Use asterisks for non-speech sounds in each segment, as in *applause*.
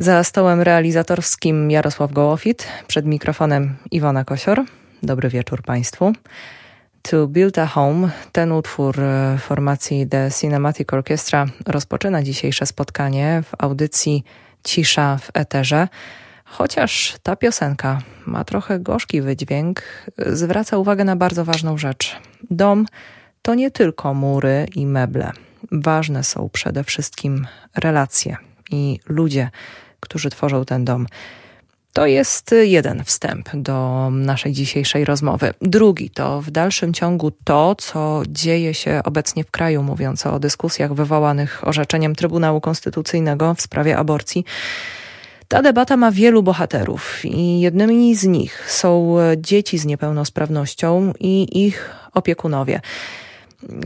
Za stołem realizatorskim Jarosław Gołofit, przed mikrofonem Iwona Kosior. Dobry wieczór Państwu. To Build a Home, ten utwór e, formacji The Cinematic Orchestra rozpoczyna dzisiejsze spotkanie w audycji Cisza w Eterze. Chociaż ta piosenka ma trochę gorzki wydźwięk, zwraca uwagę na bardzo ważną rzecz. Dom to nie tylko mury i meble. Ważne są przede wszystkim relacje i ludzie, którzy tworzą ten dom. To jest jeden wstęp do naszej dzisiejszej rozmowy. Drugi to w dalszym ciągu to, co dzieje się obecnie w kraju, mówiąc o dyskusjach wywołanych orzeczeniem Trybunału Konstytucyjnego w sprawie aborcji. Ta debata ma wielu bohaterów i jednymi z nich są dzieci z niepełnosprawnością i ich opiekunowie.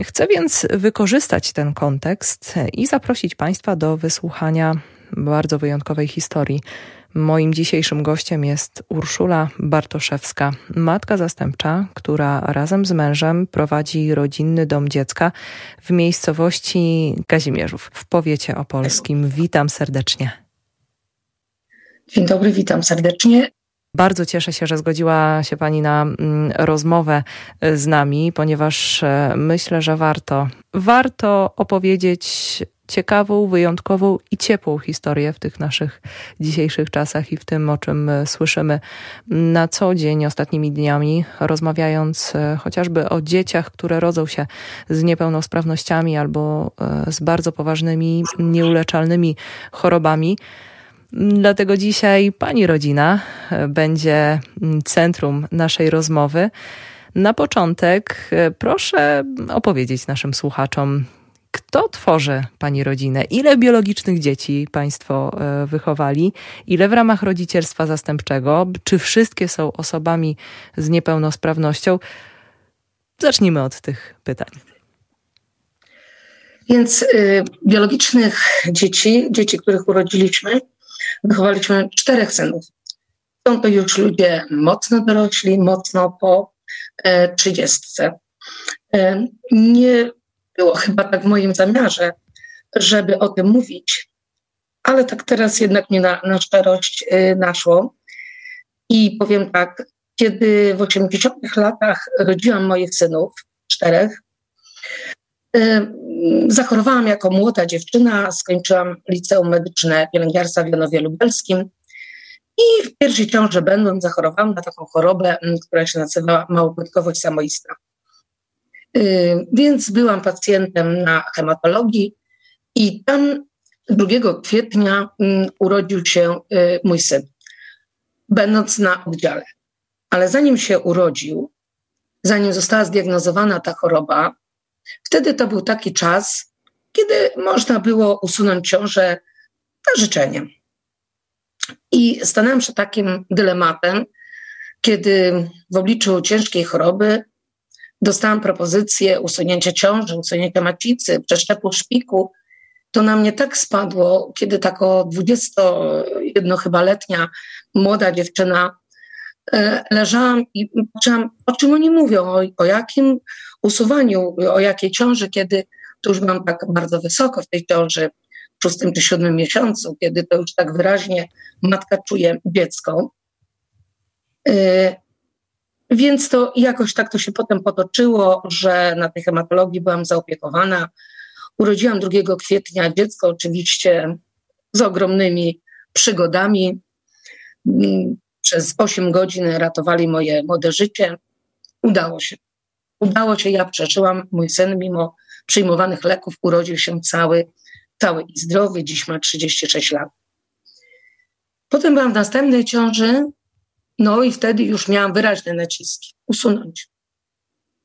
Chcę więc wykorzystać ten kontekst i zaprosić Państwa do wysłuchania bardzo wyjątkowej historii. Moim dzisiejszym gościem jest Urszula Bartoszewska, matka zastępcza, która razem z mężem prowadzi rodzinny dom dziecka w miejscowości Kazimierzów w powiecie opolskim. Witam serdecznie. Dzień dobry, witam serdecznie. Bardzo cieszę się, że zgodziła się Pani na mm, rozmowę e, z nami, ponieważ e, myślę, że warto, warto opowiedzieć ciekawą, wyjątkową i ciepłą historię w tych naszych dzisiejszych czasach i w tym, o czym e, słyszymy na co dzień ostatnimi dniami, rozmawiając chociażby o dzieciach, które rodzą się z niepełnosprawnościami albo z bardzo poważnymi, nieuleczalnymi chorobami. Dlatego dzisiaj pani rodzina e, będzie centrum naszej rozmowy. Na początek e, proszę opowiedzieć naszym słuchaczom, kto tworzy pani rodzinę? Ile biologicznych dzieci państwo e, wychowali? Ile w ramach rodzicielstwa zastępczego? Czy wszystkie są osobami z niepełnosprawnością? Zacznijmy od tych pytań. Więc y, biologicznych dzieci, dzieci, których urodziliśmy, wychowaliśmy czterech synów. Są to już ludzie mocno dorośli, mocno po e, trzydziestce. E, nie było chyba tak w moim zamiarze, żeby o tym mówić, ale tak teraz jednak mnie na, na szczerość e, naszło. I powiem tak, kiedy w 80 latach rodziłam moich synów, czterech, Zachorowałam jako młoda dziewczyna, skończyłam liceum medyczne pielęgniarstwa w Janowie Lubelskim i w pierwszej ciąży będąc zachorowałam na taką chorobę, która się nazywa małopłytkowość samoistna. Więc byłam pacjentem na hematologii i tam 2 kwietnia urodził się y, mój syn, będąc na oddziale. Ale zanim się urodził, zanim została zdiagnozowana ta choroba, Wtedy to był taki czas, kiedy można było usunąć ciążę na życzenie. I stanęłam przed takim dylematem, kiedy w obliczu ciężkiej choroby dostałam propozycję usunięcia ciąży, usunięcia macicy, przeszczepu szpiku. To na mnie tak spadło, kiedy tako 21 chyba letnia młoda dziewczyna e, leżałam i patrzyłam, o czym oni mówią, o, o jakim usuwaniu, o jakiej ciąży, kiedy to już byłam tak bardzo wysoko w tej ciąży, w szóstym czy siódmym miesiącu, kiedy to już tak wyraźnie matka czuje dziecko. Więc to jakoś tak to się potem potoczyło, że na tej hematologii byłam zaopiekowana. Urodziłam 2 kwietnia dziecko, oczywiście z ogromnymi przygodami. Yy, przez 8 godzin ratowali moje młode życie. Udało się. Udało się, ja przeżyłam. Mój syn, mimo przyjmowanych leków, urodził się cały, cały i zdrowy. Dziś ma 36 lat. Potem byłam w następnej ciąży, no i wtedy już miałam wyraźne naciski. Usunąć.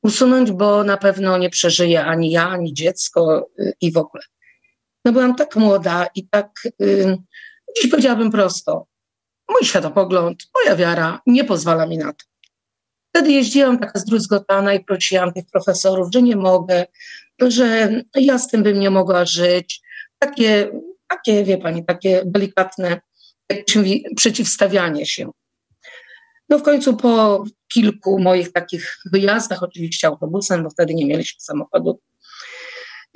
Usunąć, bo na pewno nie przeżyje ani ja, ani dziecko yy, i w ogóle. No byłam tak młoda i tak, yy, dziś powiedziałabym prosto, mój światopogląd, moja wiara nie pozwala mi na to. Wtedy jeździłam taka zdruzgotana i prosiłam tych profesorów, że nie mogę, że ja z tym bym nie mogła żyć. Takie, takie wie pani, takie delikatne, jak się mówi, przeciwstawianie się. No w końcu po kilku moich takich wyjazdach, oczywiście autobusem, bo wtedy nie mieliśmy samochodu,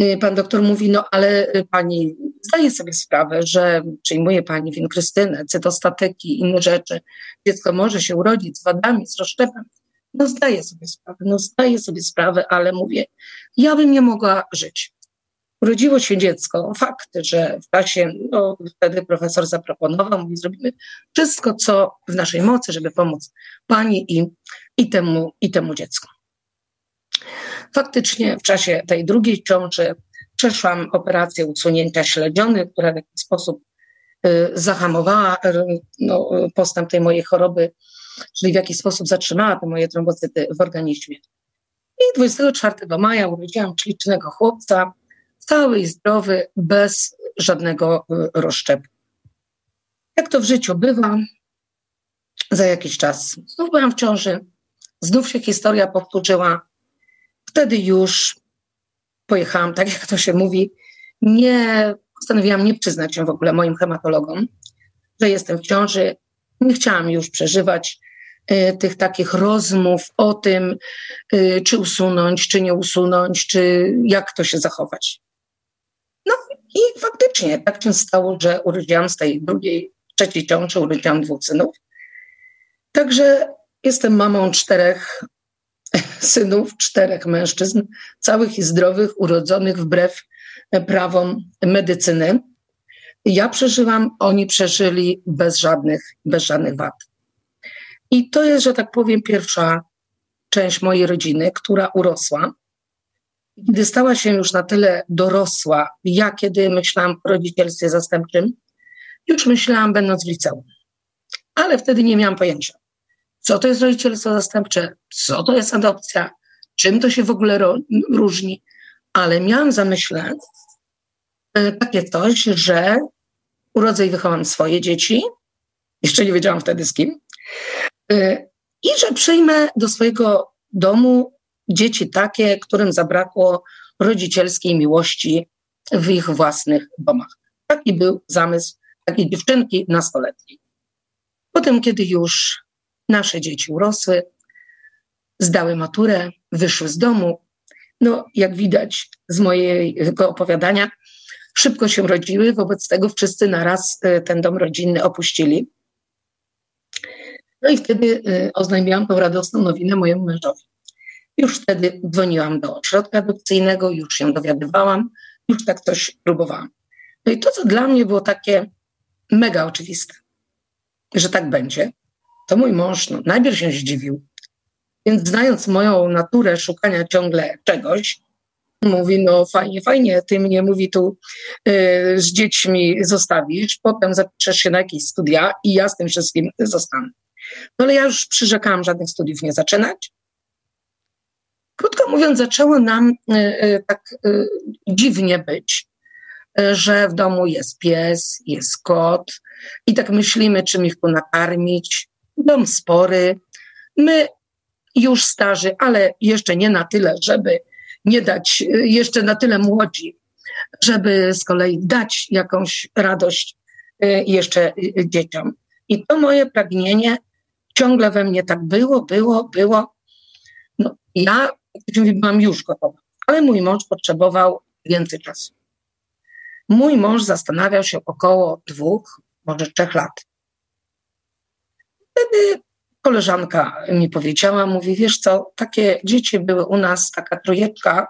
y, pan doktor mówi, no ale pani zdaje sobie sprawę, że przyjmuje pani winkrystynę, cytostatyki, inne rzeczy. Dziecko może się urodzić z wadami, z rozszczepem. No zdaję sobie sprawę, no zdaję sobie sprawę, ale mówię, ja bym nie mogła żyć. Urodziło się dziecko. Fakt, że w czasie, no, wtedy profesor zaproponował, mówi, zrobimy wszystko, co w naszej mocy, żeby pomóc pani i, i, temu, i temu dziecku. Faktycznie w czasie tej drugiej ciąży przeszłam operację usunięcia śledziony, która w jakiś sposób y, zahamowała y, no, postęp tej mojej choroby, czyli w jakiś sposób zatrzymała te moje trombocyty w organizmie. I 24 maja urodziłam ślicznego chłopca, cały i zdrowy, bez żadnego y, rozszczepu. Jak to w życiu bywa, za jakiś czas znów byłam w ciąży, znów się historia powtórzyła. Wtedy już pojechałam, tak jak to się mówi, nie postanowiłam nie przyznać się w ogóle moim hematologom, że jestem w ciąży. Nie chciałam już przeżywać y, tych takich rozmów o tym, y, czy usunąć, czy nie usunąć, czy jak to się zachować. No i faktycznie tak się stało, że urodziłam z tej drugiej, trzeciej ciąży, urodziłam dwóch synów. Także jestem mamą czterech *laughs* synów, czterech mężczyzn, całych i zdrowych, urodzonych wbrew prawom medycyny. Ja przeżyłam, oni przeżyli bez żadnych, bez żadnych wad. I to jest, że tak powiem, pierwsza część mojej rodziny, która urosła. Gdy stała się już na tyle dorosła, ja kiedy myślałam o rodzicielstwie zastępczym, już myślałam będąc w liceum. Ale wtedy nie miałam pojęcia co to jest rodzicielstwo zastępcze, co to jest adopcja, czym to się w ogóle różni. Ale miałam zamyśle takie coś, że urodzę i wychowam swoje dzieci, jeszcze nie wiedziałam wtedy z kim, e, i że przyjmę do swojego domu dzieci takie, którym zabrakło rodzicielskiej miłości w ich własnych domach. Taki był zamysł takiej dziewczynki nastoletniej. Potem, kiedy już Nasze dzieci urosły, zdały maturę, wyszły z domu. No, jak widać z mojego opowiadania, szybko się rodziły, wobec tego wszyscy naraz e, ten dom rodzinny opuścili. No i wtedy e, oznajmiłam tą radosną nowinę mojemu mężowi. Już wtedy dzwoniłam do ośrodka adopcyjnego, już się dowiadywałam, już tak coś próbowałam. No i to, co dla mnie było takie mega oczywiste, że tak będzie, to mój mąż no, najpierw się zdziwił, więc znając moją naturę szukania ciągle czegoś, mówi, no fajnie, fajnie, ty mnie, mówi tu y, z dziećmi zostawisz, potem zapiszesz się na jakieś studia i ja z tym wszystkim zostanę. No ale ja już przyrzekałam żadnych studiów nie zaczynać. Krótko mówiąc, zaczęło nam y, y, tak y, dziwnie być, że w domu jest pies, jest kot i tak myślimy, czym ich tu nakarmić, Dom spory. My już starzy, ale jeszcze nie na tyle, żeby nie dać, jeszcze na tyle młodzi, żeby z kolei dać jakąś radość jeszcze dzieciom. I to moje pragnienie ciągle we mnie tak było, było, było. No, ja byłam już gotowa, ale mój mąż potrzebował więcej czasu. Mój mąż zastanawiał się około dwóch, może trzech lat. Wtedy koleżanka mi powiedziała, mówi, wiesz co, takie dzieci były u nas, taka trojeczka,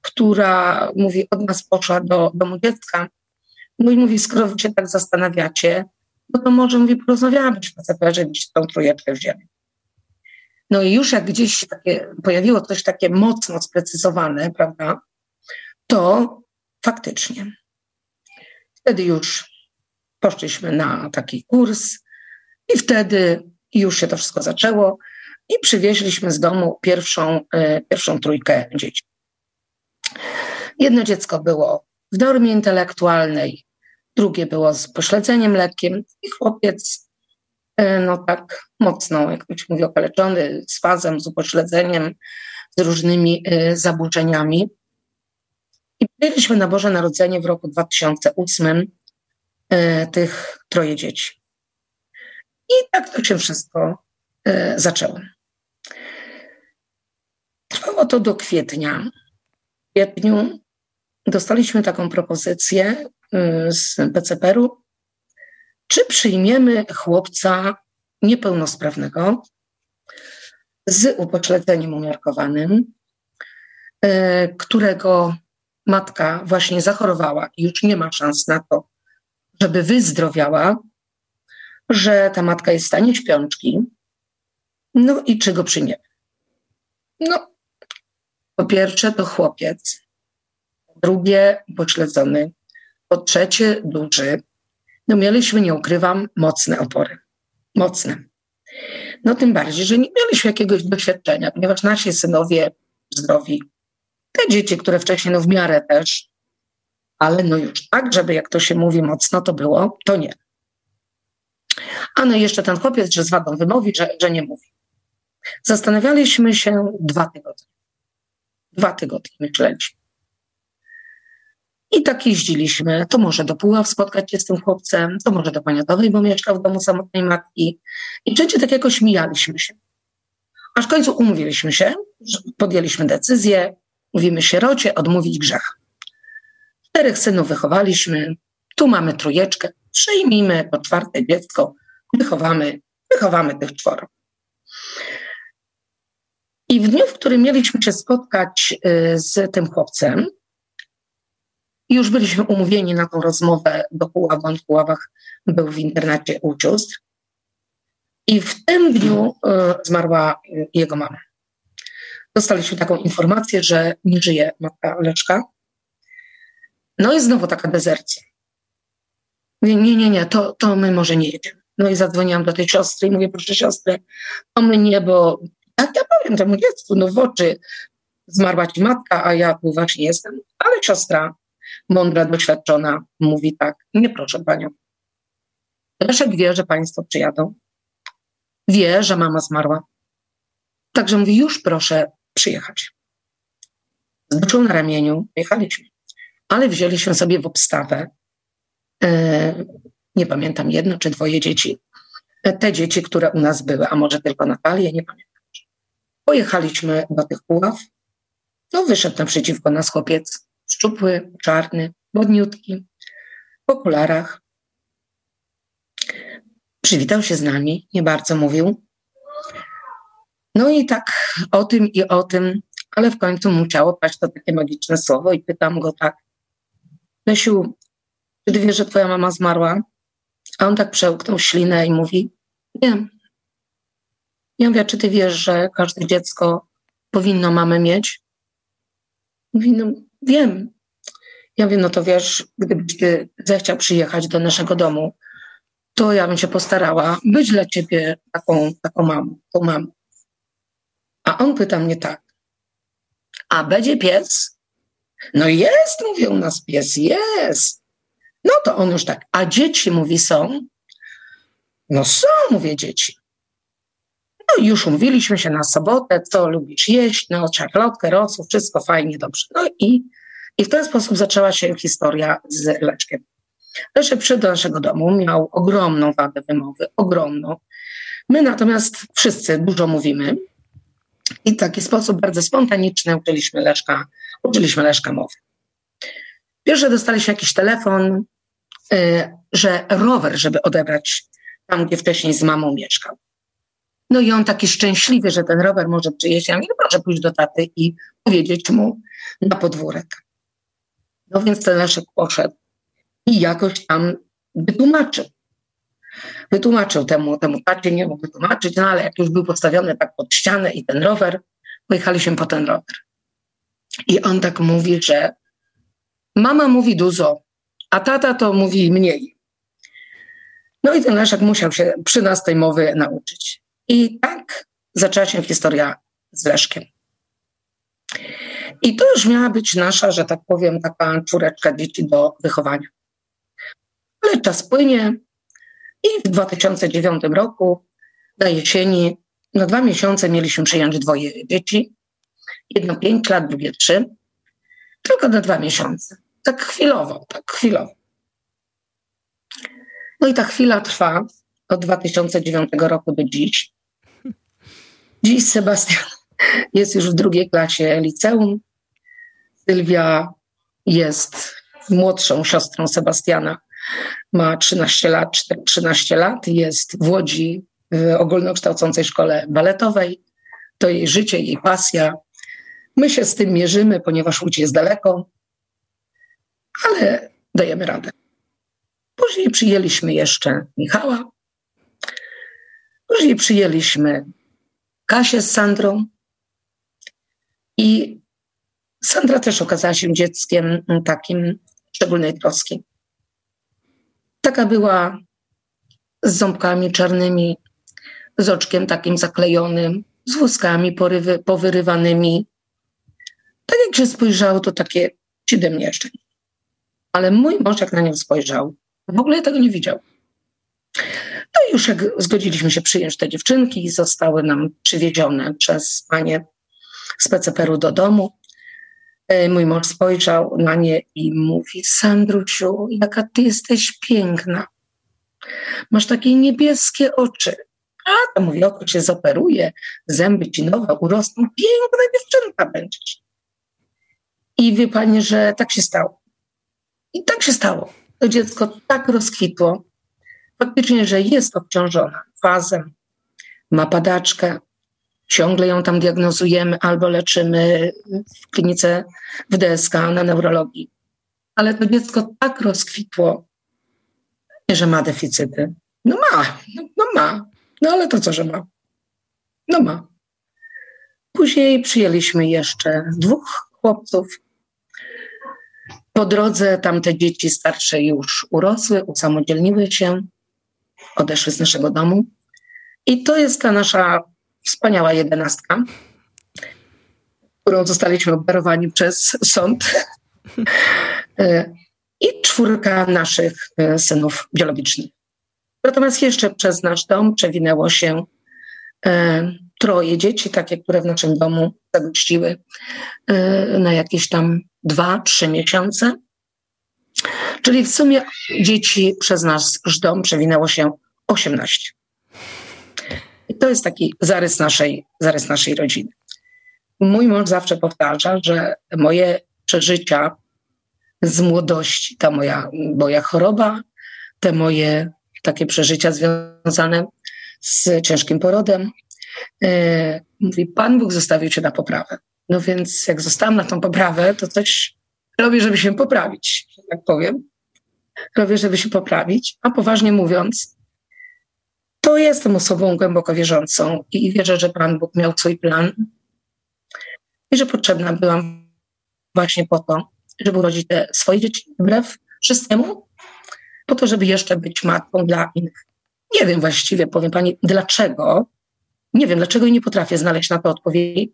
która, mówi, od nas poszła do domu dziecka. No i mówi, skoro wy się tak zastanawiacie, no to może, mówi, porozmawiamy, czy faceta, żeby tą trojeczkę wzięli. No i już jak gdzieś takie, pojawiło coś takie mocno sprecyzowane, prawda, to faktycznie. Wtedy już poszliśmy na taki kurs, i wtedy już się to wszystko zaczęło i przywieźliśmy z domu pierwszą, e, pierwszą trójkę dzieci. Jedno dziecko było w normie intelektualnej, drugie było z pośledzeniem lekkim i chłopiec, no tak mocno, jak to się mówi, okaleczony, z fazem, z upośledzeniem, z różnymi e, zaburzeniami. I przyjęliśmy na Boże Narodzenie w roku 2008 tych troje dzieci. I tak to się wszystko e, zaczęło. Trwało to do kwietnia. W kwietniu dostaliśmy taką propozycję z PCPR-u, czy przyjmiemy chłopca niepełnosprawnego z upośledzeniem umiarkowanym, y, którego matka właśnie zachorowała i już nie ma szans na to, żeby wyzdrowiała, że ta matka jest w stanie śpiączki. No i czy go przyjmiemy? No, po pierwsze to chłopiec, po drugie pośledzony, po trzecie duży. No mieliśmy, nie ukrywam, mocne opory. Mocne. No tym bardziej, że nie mieliśmy jakiegoś doświadczenia, ponieważ nasi synowie zdrowi, te dzieci, które wcześniej no w miarę też, ale no już tak, żeby jak to się mówi mocno to było, to nie. A no jeszcze ten chłopiec, że z wadą wymowi, że, że nie mówi. Zastanawialiśmy się dwa tygodnie. Dwa tygodnie myśleliśmy. I tak jeździliśmy, to może do Puław spotkać się z tym chłopcem, to może do Poniatowej, bo mieszkał w domu samotnej matki. I przecież tak jakoś mijaliśmy się. Aż w końcu umówiliśmy się, podjęliśmy decyzję, mówimy sierocie, odmówić grzech. Czterech synów wychowaliśmy, tu mamy trójeczkę, przyjmijmy po czwarte dziecko, wychowamy, wychowamy tych czworo. I w dniu, w którym mieliśmy się spotkać y, z tym chłopcem, już byliśmy umówieni na tą rozmowę do Puław, on w Puławach był w internacie u sióstr. I w tym dniu y, zmarła jego mama. Dostaliśmy taką informację, że nie żyje matka Leszka. No i znowu taka dezercja. Mówię, nie, nie, nie, to, to my może nie jedziemy. No i zadzwoniłam do tej siostry i mówię, proszę siostry, to my nie, bo jak ja powiem temu dziecku, no w oczy zmarła ci matka, a ja tu właśnie jestem. Ale siostra, mądra, doświadczona, mówi tak, nie proszę panią. Leszek wie, że państwo przyjadą. Wie, że mama zmarła. Także mówi, już proszę przyjechać. Z na ramieniu jechaliśmy, ale wzięliśmy sobie w obstawę, e, nie pamiętam, jedno czy dwoje dzieci. Te dzieci, które u nas były, a może tylko Natalię, nie pamiętam. Pojechaliśmy do tych Puław. No, wyszedł naprzeciwko nas chłopiec, szczupły, czarny, modniutki, w okularach. Przywitał się z nami, nie bardzo mówił. No i tak o tym i o tym, ale w końcu musiało paść to takie magiczne słowo i pytam go tak, Lesiu, czy ty wiesz, że twoja mama zmarła? A on tak przełknął ślinę i mówi, wiem, ja mówię, czy ty wiesz, że każde dziecko powinno mamy mieć? Mówi, no wiem. Ja wiem, no to wiesz, gdybyś ty zechciał przyjechać do naszego domu, to ja bym się postarała być dla ciebie taką, taką mamą, tą mamą. A on pyta mnie tak, a będzie pies? No jest, mówi u nas pies, jest. No to on już tak, a dzieci, mówi, są? No są, mówię, dzieci. No już umówiliśmy się na sobotę, co lubisz jeść, no czarlotkę, rosół, wszystko fajnie, dobrze. No i, i w ten sposób zaczęła się historia z Leczkiem. Leszek przyszedł do naszego domu, miał ogromną wadę wymowy, ogromną. My natomiast wszyscy dużo mówimy i w taki sposób bardzo spontaniczny uczyliśmy Leszka, uczyliśmy Leszka mowy. Pierwsze dostaliśmy jakiś telefon, y, że rower, żeby odebrać tam, gdzie wcześniej z mamą mieszkał. No i on taki szczęśliwy, że ten rower może przyjeść. Ja mówię, no proszę pójść do taty i powiedzieć mu na podwórek. No więc ten Leszek poszedł i jakoś tam wytłumaczył. Wytłumaczył temu, temu tacie, nie mógł wytłumaczyć, no ale jak już był postawiony tak pod ścianę i ten rower, pojechaliśmy po ten rower. I on tak mówi, że mama mówi dużo, a tata to mówi mniej. No i ten Leszek musiał się przy nas tej mowy nauczyć. I tak zaczęła się historia z Leszkiem. I to już miała być nasza, że tak powiem, taka czwóreczka dzieci do wychowania. Ale czas płynie i w 2009 roku na jesieni na dwa miesiące mieliśmy przyjąć dwoje dzieci. Jedno pięć lat, drugie trzy. Tylko na dwa miesiące. Tak chwilowo, tak chwilowo. No i ta chwila trwa od 2009 roku do dziś. Dziś Sebastian *laughs* jest już w drugiej klasie liceum. Sylwia jest młodszą siostrą Sebastiana. Ma 13 lat, 13 lat, jest w Łodzi w ogólnokształcącej szkole baletowej. To jej życie, jej pasja. My się z tym mierzymy, ponieważ Łódź jest daleko, ale dajemy radę. Później przyjęliśmy jeszcze Michała. Później przyjęliśmy Kasię z Sandrą. I Sandra też okazała się dzieckiem takim szczególnej troski. Taka była z ząbkami czarnymi, z oczkiem takim zaklejonym, z włoskami porywy, powyrywanymi. Tak jak się spojrzało, to takie siedem nieszczęść. Ale mój mąż, jak na nią spojrzał, w ogóle tego nie widział. No i już jak zgodziliśmy się przyjąć te dziewczynki, zostały nam przywiezione przez panie z PCPR-u do domu. E, mój mąż spojrzał na nie i mówi: Sandrusiu, jaka ty jesteś piękna. Masz takie niebieskie oczy. A to mówi, oko się zoperuje, zęby ci nowe urosną, piękna dziewczynka będziesz. I wie pani, że tak się stało. I tak się stało. To dziecko tak rozkwitło, faktycznie, że jest obciążona fazem, ma padaczkę, ciągle ją tam diagnozujemy albo leczymy w klinice w DSK na neurologii. Ale to dziecko tak rozkwitło, że ma deficyty. No ma, no, ma. No ale to co, że ma? No ma. Później przyjęliśmy jeszcze dwóch chłopców. Po drodze tamte dzieci starsze już urosły, usamodzielniły się, odeszły z naszego domu. I to jest ta nasza wspaniała jedenastka, którą zostaliśmy operowani przez sąd. E, *laughs* I czwórka naszych e, synów biologicznych. Natomiast jeszcze przez nasz dom przewinęło się e, troje dzieci, takie, które w naszym domu zagościły na jakieś tam dwa, trzy miesiące. Czyli w sumie dzieci przez nasz dom przewinęło się 18. I to jest taki zarys naszej, zarys naszej rodziny. Mój mąż zawsze powtarza, że moje przeżycia z młodości, ta moja, moja choroba, te moje takie przeżycia związane z ciężkim porodem, yy, mówi, Pan Bóg zostawił cię na poprawę. No więc jak zostałam na tą poprawę, to coś robię, żeby się poprawić, tak powiem. Robię, żeby się poprawić, a poważnie mówiąc, to jestem osobą głęboko wierzącą i wierzę, że Pan Bóg miał swój plan i że potrzebna byłam właśnie po to, żeby urodzić te swoje dzieci wbrew wszystkiemu, po to, żeby jeszcze być matką dla innych. Nie wiem właściwie, powiem Pani, dlaczego, nie wiem, dlaczego nie potrafię znaleźć na to odpowiedzi,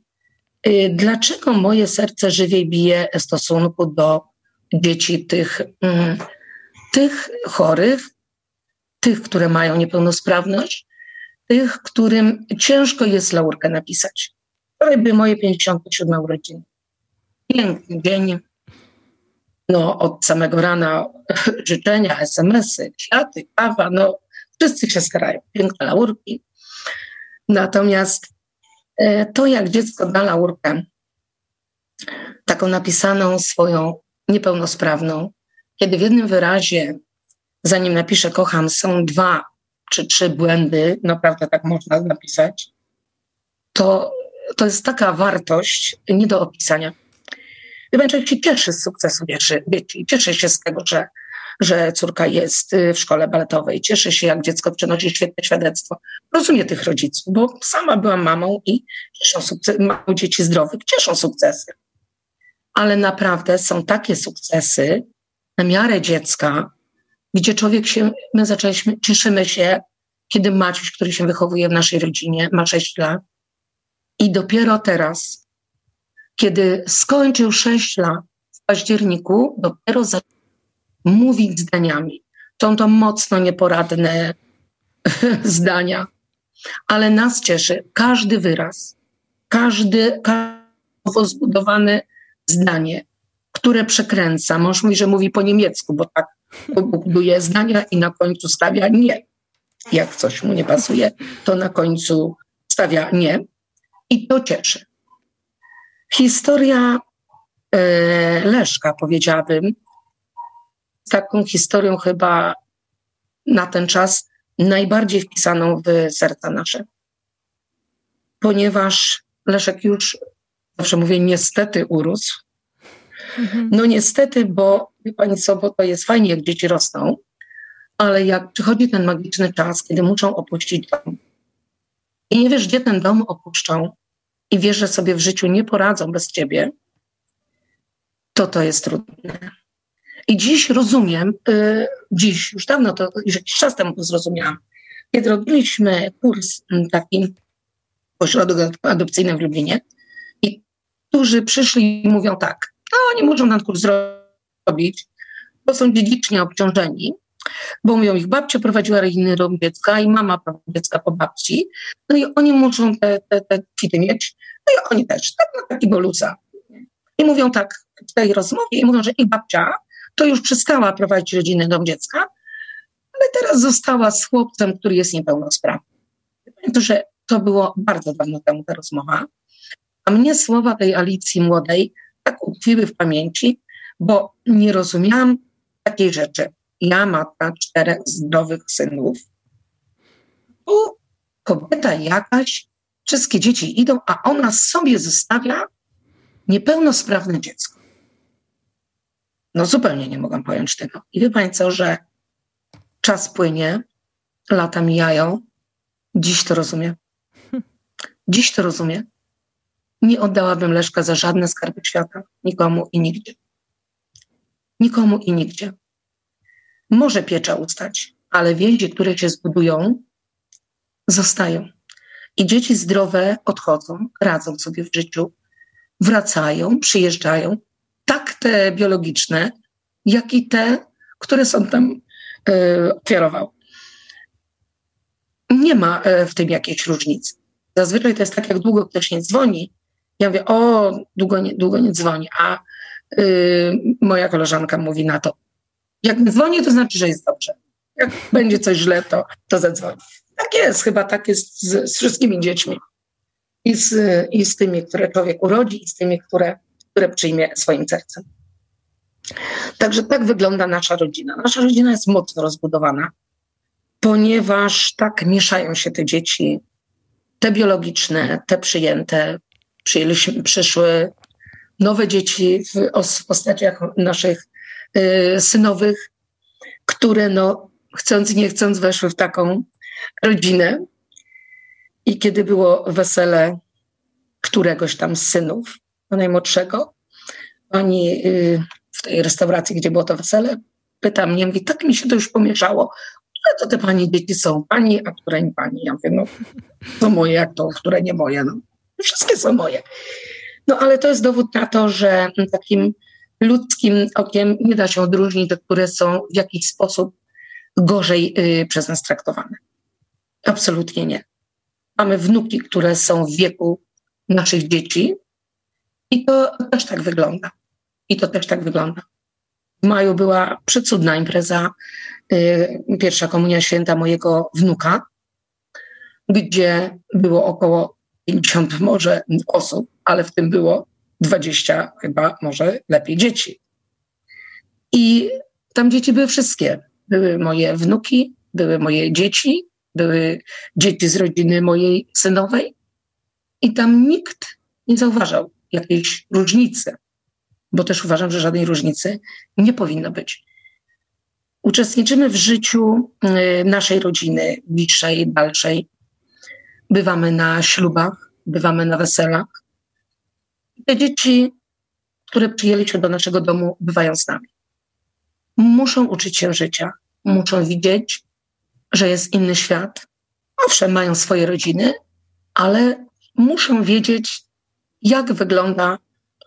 y, dlaczego moje serce żywiej bije w stosunku do dzieci tych, mm, tych chorych, tych, które mają niepełnosprawność, tych, którym ciężko jest laurkę napisać. Wczoraj były moje 57 urodziny. Piękny dzień. No, od samego rana *laughs* życzenia, SMS-y, kwiaty, kawa, no wszyscy się starają. Piękne laurki. Natomiast e, to, jak dziecko da laurkę, taką napisaną swoją niepełnosprawną, kiedy w jednym wyrazie zanim napiszę kocham, są dwa czy trzy błędy, naprawdę tak można napisać, to, to jest taka wartość nie do opisania. Chyba człowiek się cieszy z sukcesu dzieci, cieszy się z tego, że, że córka jest y, w szkole baletowej, cieszy się, jak dziecko przynosi świetne świadectwo. Rozumiem tych rodziców, bo sama byłam mamą i cieszą sukces, mam dzieci zdrowych, cieszą sukcesy. Ale naprawdę są takie sukcesy na miarę dziecka, gdzie człowiek się, my zaczęliśmy, cieszymy się, kiedy Maciuś, który się wychowuje w naszej rodzinie, ma 6 lat. I dopiero teraz, kiedy skończył 6 lat w październiku, dopiero zaczął mówić zdaniami. Są to mocno nieporadne *laughs* zdania, ale nas cieszy każdy wyraz, każdy, każde zbudowane zdanie, które przekręca. Mąż mówi, że mówi po niemiecku, bo tak buduje zdania i na końcu stawia nie. Jak coś mu nie pasuje, to na końcu stawia nie i to cieszy. Historia e, Leszka, powiedziałabym, taką historią chyba na ten czas najbardziej wpisaną w serca nasze. Ponieważ Leszek już, zawsze mówię, niestety urósł. Mhm. No niestety, bo wie pani co, bo to jest fajnie, jak dzieci rosną, ale jak przychodzi ten magiczny czas, kiedy muszą opuścić dom i nie wiesz, gdzie ten dom opuszczą i wiesz, że sobie w życiu nie poradzą bez ciebie, to to jest trudne. I dziś rozumiem, y, dziś, już dawno to, już jakiś czas temu to zrozumiałam, kiedy robiliśmy kurs mm, taki w ośrodku adopcyjnym w Lublinie i którzy przyszli i mówią tak, no oni muszą ten kurs zrobić, bo są dziedzicznie obciążeni, bo mówią, ich babcia prowadziła rodzinny dom dziecka i mama prowadzi dziecka po babci, no i oni muszą te, te, te kwity mieć, no i oni też, tak na taki bolusa. I mówią tak w tej rozmowie, i mówią, że ich babcia to już przestała prowadzić rodzinny dom dziecka, ale teraz została z chłopcem, który jest niepełnosprawny. Pamiętam, że to było bardzo dawno temu ta rozmowa, a mnie słowa tej Alicji młodej utkwiły w pamięci, bo nie rozumiałam takiej rzeczy. Ja, matka czterech zdrowych synów, tu kobieta jakaś, wszystkie dzieci idą, a ona sobie zostawia niepełnosprawne dziecko. No zupełnie nie mogłam pojąć tego. I wie co, że czas płynie, lata mijają, dziś to rozumiem. Dziś to rozumiem. Nie oddałabym Leszka za żadne skarby świata, nikomu i nigdzie. Nikomu i nigdzie. Może piecza ustać, ale więzi, które się zbudują, zostają. I dzieci zdrowe odchodzą, radzą sobie w życiu, wracają, przyjeżdżają, tak te biologiczne, jak i te, które są tam e, ofiarował. Nie ma e, w tym jakiejś różnicy. Zazwyczaj to jest tak, jak długo ktoś nie dzwoni. Ja mówię, o, długo nie, długo nie dzwoni, a y, moja koleżanka mówi na to, jak dzwoni, to znaczy, że jest dobrze. Jak będzie coś źle, to, to zadzwoni. Tak jest, chyba tak jest z, z wszystkimi dziećmi. I z, I z tymi, które człowiek urodzi, i z tymi, które które przyjmie swoim sercem. Także tak wygląda nasza rodzina. Nasza rodzina jest mocno rozbudowana, ponieważ tak mieszają się te dzieci, te biologiczne, te przyjęte. Przyjęliśmy, przyszły nowe dzieci w, w postaciach naszych y, synowych, które no, chcąc nie chcąc weszły w taką rodzinę. I kiedy było wesele któregoś tam z synów, najmłodszego. Pani y, w tej restauracji, gdzie było to wesele, pyta mnie, mówi, tak mi się to już pomieszało. Które to te pani dzieci są? Pani, a które nie pani? Ja mówię, no to moje, jak to, które nie moje. No, wszystkie są moje. No ale to jest dowód na to, że takim ludzkim okiem nie da się odróżnić te, które są w jakiś sposób gorzej y, przez nas traktowane. Absolutnie nie. Mamy wnuki, które są w wieku naszych dzieci, i to też tak wygląda. I to też tak wygląda. W maju była przecudna impreza, yy, pierwsza komunia święta mojego wnuka, gdzie było około 50 może osób, ale w tym było 20 chyba może lepiej dzieci. I tam dzieci były wszystkie. Były moje wnuki, były moje dzieci, były dzieci z rodziny mojej synowej. I tam nikt nie zauważał jakiejś różnicy, bo też uważam, że żadnej różnicy nie powinno być. Uczestniczymy w życiu y, naszej rodziny, bliższej, dalszej. Bywamy na ślubach, bywamy na weselach. Te dzieci, które przyjęliśmy do naszego domu, bywają z nami. Muszą uczyć się życia, muszą widzieć, że jest inny świat. Owszem, mają swoje rodziny, ale muszą wiedzieć, jak wygląda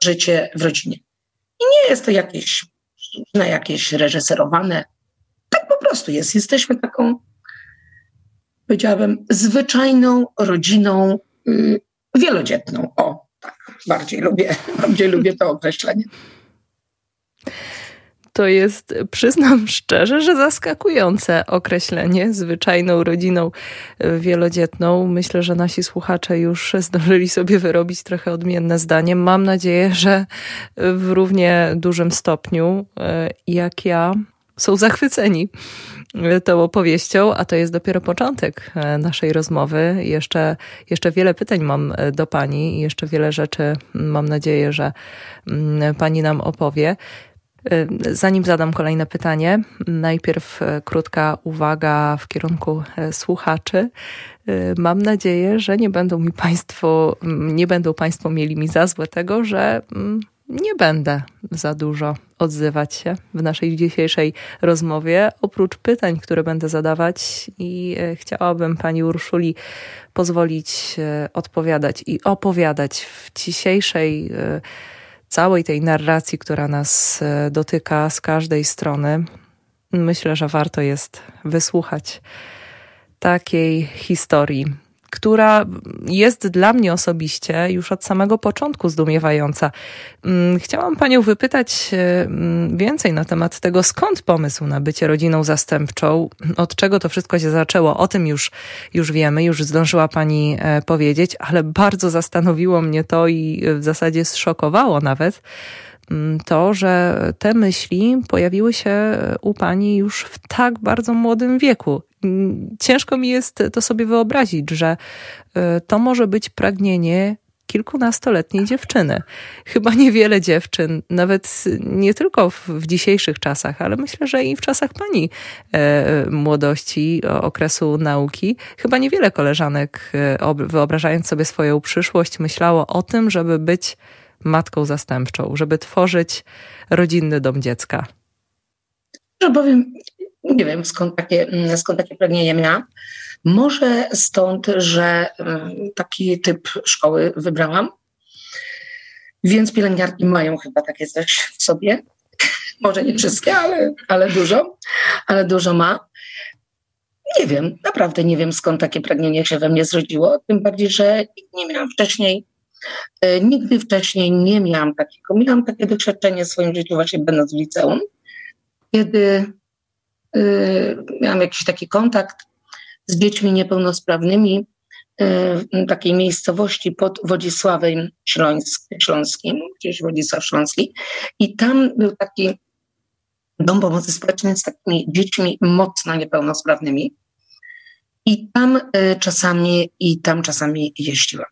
życie w rodzinie. I nie jest to jakieś, na jakieś reżyserowane. Tak po prostu jest. Jesteśmy taką, powiedziałabym, zwyczajną rodziną yy, wielodzietną. O, tak, bardziej lubię, *laughs* bardziej lubię to określenie. To jest, przyznam szczerze, że zaskakujące określenie zwyczajną rodziną e, wielodzietną. Myślę, że nasi słuchacze już zdążyli sobie wyrobić trochę odmienne zdanie. Mam nadzieję, że w równie dużym stopniu e, jak ja są zachwyceni tą opowieścią, a to jest dopiero początek e, naszej rozmowy. Jeszcze, jeszcze wiele pytań mam do Pani i jeszcze wiele rzeczy mam nadzieję, że mm, Pani nam opowie. Y, zanim zadam kolejne pytanie, najpierw e, krótka uwaga w kierunku e, słuchaczy. Y, mam nadzieję, że nie będą mi Państwo, nie będą Państwo mieli mi za złe tego, że nie będę za dużo odzywać się w naszej dzisiejszej rozmowie. Oprócz pytań, które będę zadawać, i e, chciałabym Pani Urszuli pozwolić odpowiadać i opowiadać w dzisiejszej całej tej narracji, która nas e, dotyka z każdej strony, myślę, że warto jest wysłuchać takiej historii która jest dla mnie osobiście już od samego początku zdumiewająca. Mm, chciałam Panią wypytać e, mm, więcej na temat tego, skąd pomysł na bycie rodziną zastępczą, od czego to wszystko się zaczęło. O tym już, już wiemy, już zdążyła Pani e, powiedzieć, ale bardzo zastanowiło mnie to i w zasadzie zszokowało nawet mm, to, że te myśli pojawiły się u pani już w tak bardzo młodym wieku ciężko mi jest to sobie wyobrazić, że e, to może być pragnienie kilkunastoletniej dziewczyny. Chyba niewiele dziewczyn, nawet nie tylko w, w, dzisiejszych czasach, ale myślę, że i w czasach pani e, młodości, okresu nauki, chyba niewiele koleżanek, e, wyobrażając sobie swoją przyszłość, myślało o tym, żeby być matką zastępczą, żeby tworzyć rodzinny dom dziecka. Że powiem, nie wiem skąd takie, mm, skąd takie pragnienie miałam. Może stąd, że mm, taki typ szkoły wybrałam. Więc pielęgniarki mają chyba takie coś w sobie. *laughs* Może nie wszystkie, ale, ale dużo, ale dużo ma. Nie wiem, naprawdę nie wiem skąd takie pragnienie się we mnie zrodziło. Tym bardziej, że nie miałam wcześniej, e, nigdy wcześniej nie miałam takiego. Miałam takie doświadczenie w swoim życiu, właśnie będąc w liceum, kiedy miałam jakiś taki kontakt z dziećmi niepełnosprawnymi y, w takiej miejscowości pod Wodzisławem Śląsk, Śląskim, gdzieś Wodzisław Śląski. I tam był taki dom pomocy społecznej z takimi dziećmi mocno niepełnosprawnymi. I tam y, czasami, i tam czasami jeździłam.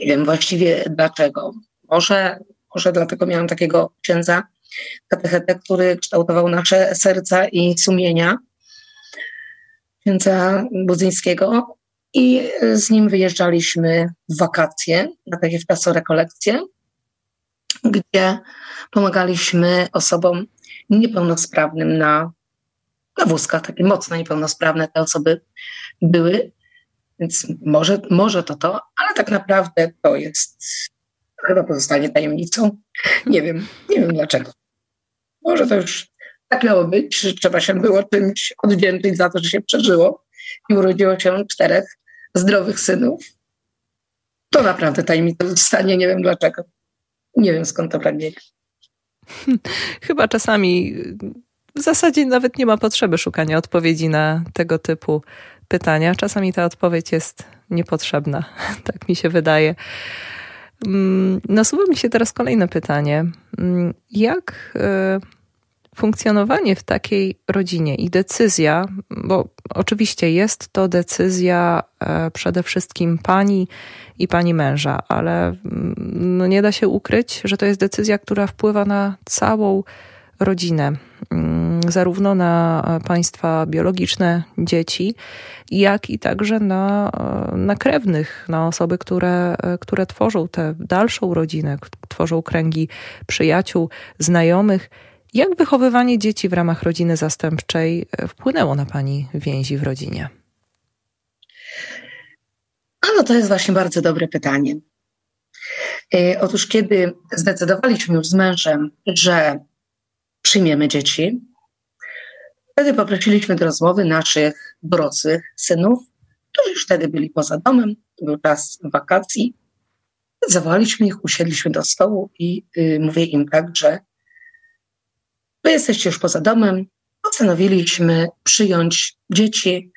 Nie wiem właściwie dlaczego. Może, może dlatego miałam takiego księdza, katechetę, który kształtował nasze serca i sumienia, księdza Budzyńskiego. I z nim wyjeżdżaliśmy w wakacje, na takie wczasorekolekcje, gdzie pomagaliśmy osobom niepełnosprawnym na, na wózkach, takie mocno niepełnosprawne te osoby były. Więc może, może to to, ale tak naprawdę to jest, chyba pozostanie tajemnicą. Nie wiem, nie wiem dlaczego. Może to już tak miało być, że trzeba się było czymś odwdzięczyć za to, że się przeżyło i urodziło się czterech zdrowych synów. To naprawdę tajemnica stanie, nie wiem dlaczego. Nie wiem skąd to pragnienie. *laughs* Chyba czasami w zasadzie nawet nie ma potrzeby szukania odpowiedzi na tego typu pytania. Czasami ta odpowiedź jest niepotrzebna, *laughs* tak mi się wydaje. Mm, nasuwa mi się teraz kolejne pytanie. Mm, jak e, funkcjonowanie w takiej rodzinie i decyzja, bo oczywiście jest to decyzja e, przede wszystkim pani i pani męża, ale mm, no nie da się ukryć, że to jest decyzja, która wpływa na całą rodzinę, zarówno na państwa biologiczne dzieci, jak i także na, na krewnych, na osoby, które, które tworzą tę dalszą rodzinę, tworzą kręgi przyjaciół, znajomych. Jak wychowywanie dzieci w ramach rodziny zastępczej wpłynęło na Pani więzi w rodzinie? No to jest właśnie bardzo dobre pytanie. E, otóż, kiedy zdecydowaliśmy już z mężem, że przyjmiemy dzieci, Wtedy poprosiliśmy do rozmowy naszych dorosłych synów, którzy już wtedy byli poza domem, to był czas wakacji. Zawołaliśmy ich, usiedliśmy do stołu i y, mówię im tak, że wy jesteście już poza domem, postanowiliśmy przyjąć dzieci,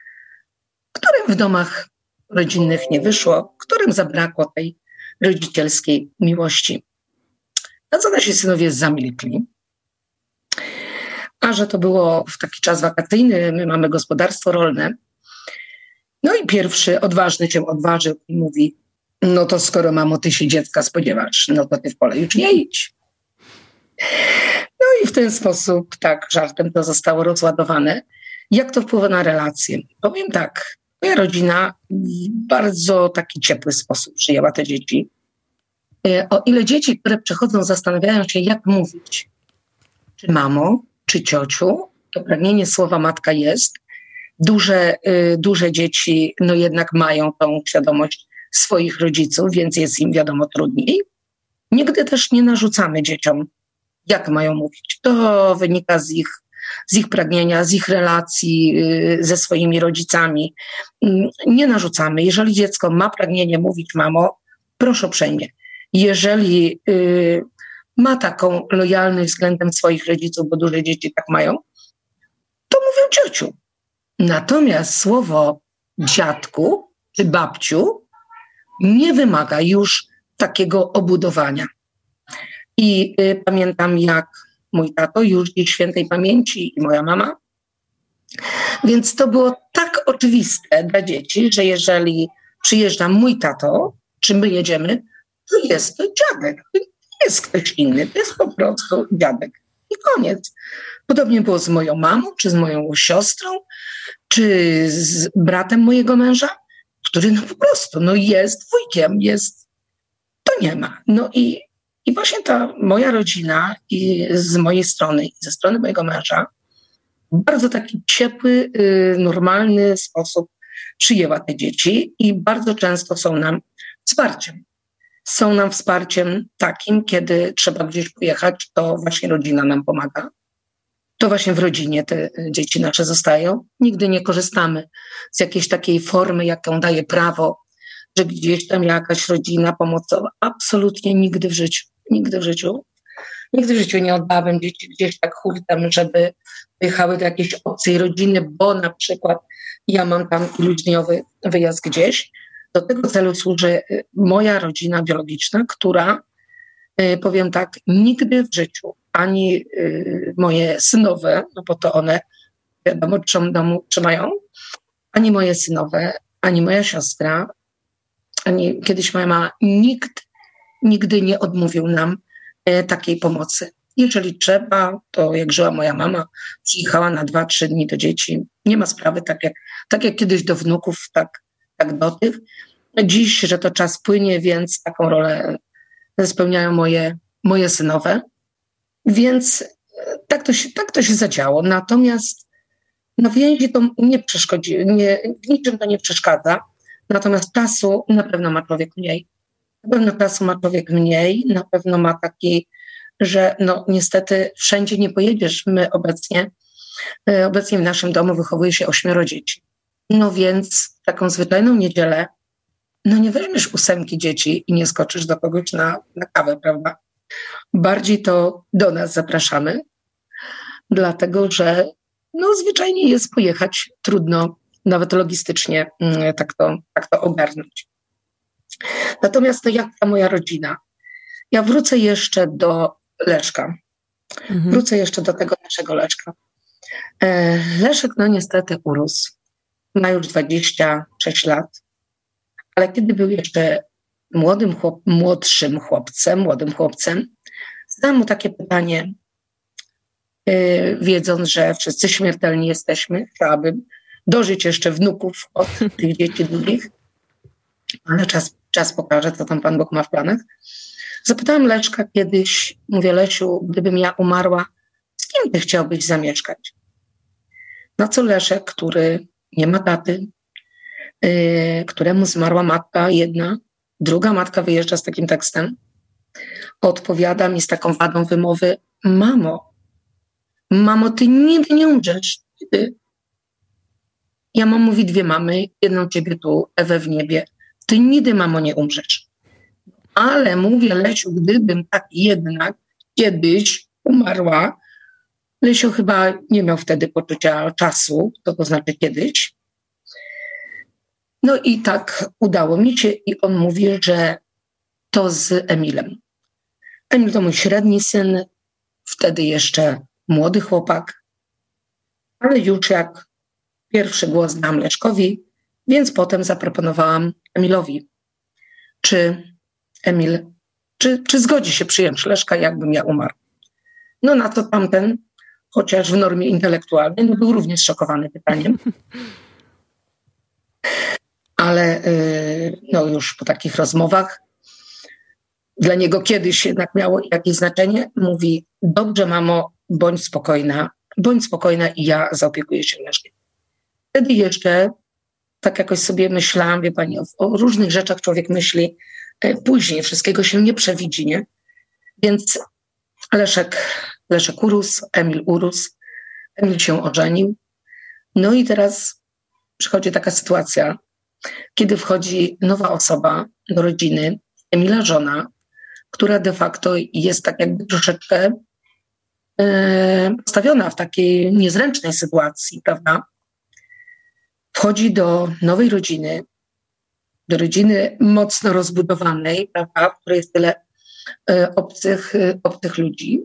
którym w domach rodzinnych nie wyszło, którym zabrakło tej rodzicielskiej miłości. Na co nasi synowie zamilkli. A że to było w taki czas wakacyjny, my mamy gospodarstwo rolne. No i pierwszy odważny się odważył i mówi: No to skoro mamo, ty się dziecka spodziewasz, no to ty w pole już nie idź. No i w ten sposób, tak, żartem to zostało rozładowane. Jak to wpływa na relacje? Powiem tak, moja rodzina w bardzo taki ciepły sposób przyjęła te dzieci. E, o ile dzieci, które przechodzą, zastanawiają się, jak mówić, czy mamo, czy ciociu, to pragnienie słowa matka jest. Duże, y, duże dzieci, no jednak mają tą świadomość swoich rodziców, więc jest im wiadomo trudniej. Nigdy też nie narzucamy dzieciom, jak mają mówić. To wynika z ich, z ich pragnienia, z ich relacji y, ze swoimi rodzicami. Mm, nie narzucamy. Jeżeli dziecko ma pragnienie mówić mamo, proszę uprzejmie. Jeżeli y, ma taką lojalność względem swoich rodziców, bo duże dzieci tak mają, to mówią ciociu. Natomiast słowo dziadku czy babciu nie wymaga już takiego obudowania. I y, pamiętam, jak mój tato, już dziś świętej pamięci, i moja mama. Więc to było tak oczywiste dla dzieci, że jeżeli przyjeżdża mój tato, czy my jedziemy, to jest to dziadek jest ktoś inny, to jest po prostu dziadek. I koniec. Podobnie było z moją mamą, czy z moją siostrą, czy z bratem mojego męża, który no po prostu no jest wujkiem, jest, to nie ma. No i, i właśnie ta moja rodzina i z mojej strony i ze strony mojego męża bardzo taki ciepły, y, normalny sposób przyjęła te dzieci i bardzo często są nam wsparciem są nam wsparciem takim, kiedy trzeba gdzieś pojechać, to właśnie rodzina nam pomaga. To właśnie w rodzinie te dzieci nasze zostają. Nigdy nie korzystamy z jakiejś takiej formy, jaką daje prawo, że gdzieś tam jakaś rodzina pomocowa. Absolutnie nigdy w życiu. Nigdy w życiu. Nigdy w życiu nie oddałabym dzieci gdzieś tak hurtem, żeby wyjechały do jakiejś obcej rodziny, bo na przykład ja mam tam iludniowy wyjazd gdzieś, do tego celu służy y, moja rodzina biologiczna, która, y, powiem tak, nigdy w życiu ani y, moje synowe, no bo to one wiadomo, czym domu trzymają, ani moje synowe, ani moja siostra, ani kiedyś moja mama, nikt nigdy nie odmówił nam takiej pomocy. Jeżeli trzeba, to jak żyła moja mama, przyjechała na dwa, trzy dni do dzieci. Nie ma sprawy, tak jak, tak jak kiedyś do wnuków, tak tak do tych. Dziś, że to czas płynie, więc taką rolę spełniają moje, moje synowe. Więc e, tak to, się, tak to się zadziało. Natomiast na więzi to nie przeszkodzi, nie, niczym to nie przeszkadza. Natomiast czasu na pewno ma człowiek mniej. Na pewno czasu ma człowiek mniej, na pewno ma taki, że no niestety wszędzie nie pojedziesz. My obecnie, e, obecnie w naszym domu wychowuje się ośmioro dzieci. No więc taką zwyczajną niedzielę, no nie weźmiesz ósemki dzieci i nie skoczysz do kogoś na, na kawę, prawda? Bardziej to do nas zapraszamy, dlatego że no zwyczajnie jest pojechać, trudno nawet logistycznie mm, tak to, tak to ogarnąć. Natomiast to jak ta moja rodzina? Ja wrócę jeszcze do Leszka. Mhm. Wrócę jeszcze do tego naszego Leszka. E, Leszek no niestety urósł ma już 26 lat, ale kiedy był jeszcze młodym chłop, młodszym chłopcem, młodym chłopcem, zadałem mu takie pytanie, yy, wiedząc, że wszyscy śmiertelni jesteśmy, chciałabym dożyć jeszcze wnuków od tych dzieci drugich, ale czas, czas pokaże, co tam Pan Bóg ma w planach. Zapytałam Leszka kiedyś, mówię Lesiu, gdybym ja umarła, z kim ty chciałbyś zamieszkać? Na co Leszek, który nie ma taty, yy, któremu zmarła matka jedna, druga matka wyjeżdża z takim tekstem, odpowiada mi z taką wadą wymowy, mamo, mamo, ty nigdy nie umrzesz. Ty. Ja mam mówi dwie mamy, jedną ciebie tu, Ewę w niebie. Ty nigdy, mamo, nie umrzesz. Ale mówię, Lesiu, gdybym tak jednak kiedyś umarła, Lesiu chyba nie miał wtedy poczucia czasu, to to znaczy kiedyś. No i tak udało mi się i on mówi, że to z Emilem. Emil to mój średni syn, wtedy jeszcze młody chłopak, ale już jak pierwszy głos dam Leszkowi, więc potem zaproponowałam Emilowi, czy Emil, czy, czy zgodzi się przyjąć Leszka, jakbym ja umarł. No na to tamten, chociaż w normie intelektualnej, no był również szokowany pytaniem. *laughs* Ale y, no już po takich rozmowach dla niego kiedyś jednak miało jakieś znaczenie, mówi: Dobrze, mamo, bądź spokojna, bądź spokojna i ja zaopiekuję się Leszkiem. Wtedy jeszcze tak jakoś sobie myślałam, wie pani, o, o różnych rzeczach człowiek myśli e, później, wszystkiego się nie przewidzi, nie? Więc Leszek, Leszek urósł, Emil urósł, Emil się ożenił. No i teraz przychodzi taka sytuacja, kiedy wchodzi nowa osoba do rodziny, Emila żona, która de facto jest tak jakby troszeczkę e, postawiona w takiej niezręcznej sytuacji, prawda? Wchodzi do nowej rodziny, do rodziny mocno rozbudowanej, prawda, w której jest tyle e, obcych, e, obcych ludzi.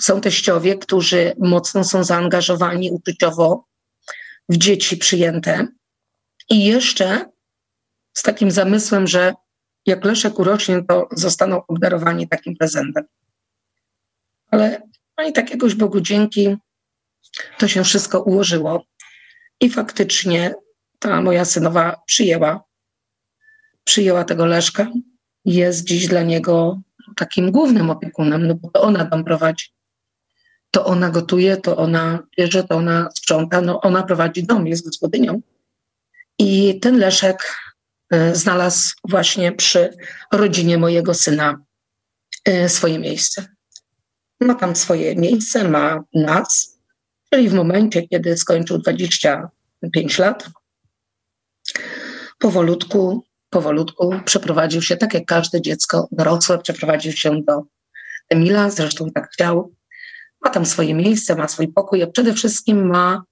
Są teściowie, którzy mocno są zaangażowani uczuciowo w dzieci przyjęte. I jeszcze z takim zamysłem, że jak Leszek urośnie, to zostaną obdarowani takim prezentem. Ale no i tak jakoś Bogu dzięki to się wszystko ułożyło. I faktycznie ta moja synowa przyjęła, przyjęła tego Leszka. Jest dziś dla niego takim głównym opiekunem, no bo to ona dom prowadzi. To ona gotuje, to ona bierze, to ona sprząta, no ona prowadzi dom, jest gospodynią. I ten Leszek E, znalazł właśnie przy rodzinie mojego syna e, swoje miejsce. Ma tam swoje miejsce, ma nas, czyli w momencie, kiedy skończył 25 lat, powolutku, powolutku przeprowadził się, tak jak każde dziecko dorosłe, przeprowadził się do Emila, zresztą tak chciał. Ma tam swoje miejsce, ma swój pokój, a przede wszystkim ma,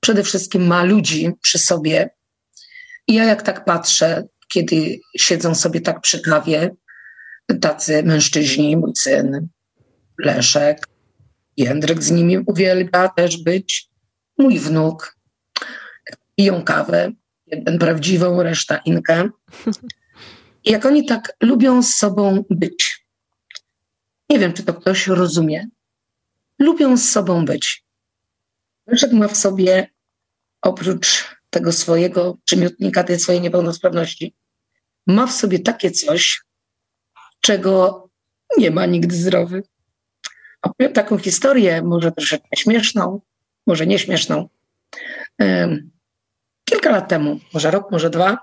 przede wszystkim ma ludzi przy sobie, i ja jak tak patrzę, kiedy siedzą sobie tak przy kawie, tacy mężczyźni, mój syn Leszek, Jędrek z nimi uwielbia też być, mój wnuk, piją kawę, jeden prawdziwą, reszta inkę. I jak oni tak lubią z sobą być. Nie wiem, czy to ktoś rozumie. Lubią z sobą być. Leszek ma w sobie oprócz tego swojego przymiotnika, tej swojej niepełnosprawności, ma w sobie takie coś, czego nie ma nikt zdrowy. Opowiem taką historię, może troszeczkę śmieszną, może nieśmieszną. Kilka lat temu, może rok, może dwa,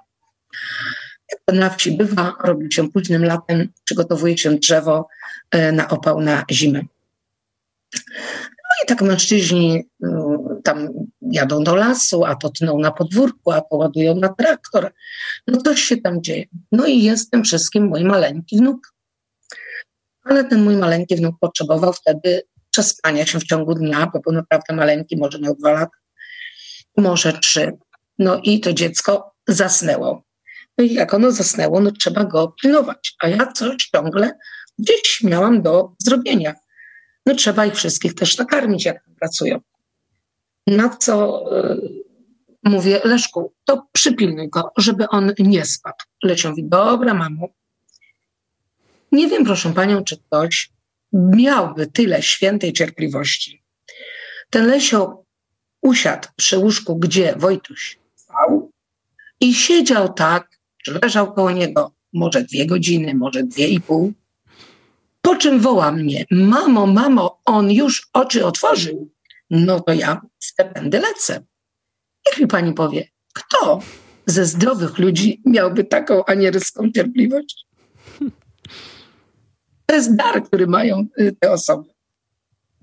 jak to na wsi bywa, robi się późnym latem, przygotowuje się drzewo e, na opał na zimę. No i tak mężczyźni mm, tam jadą do lasu, a to tną na podwórku, a to ładują na traktor. No coś się tam dzieje. No i jest tym wszystkim mój maleńki wnuk. Ale ten mój maleńki wnuk potrzebował wtedy przespania się w ciągu dnia, bo był naprawdę maleńki, może miał dwa lata, może trzy. No i to dziecko zasnęło. No i jak ono zasnęło, no trzeba go pilnować. A ja coś ciągle gdzieś miałam do zrobienia no trzeba ich wszystkich też nakarmić, jak pracują. Na co y, mówię, Leszku, to przypilnuj go, żeby on nie spadł. Lecio mówi, dobra mamo. Nie wiem, proszę panią, czy ktoś miałby tyle świętej cierpliwości. Ten Lesio usiadł przy łóżku, gdzie Wojtuś spał i siedział tak, że leżał koło niego może dwie godziny, może dwie i pół, po czym woła mnie, mamo, mamo, on już oczy otworzył. No to ja z tędy lecę. Niech mi pani powie, kto ze zdrowych ludzi miałby taką anielską cierpliwość? To jest dar, który mają y, te osoby.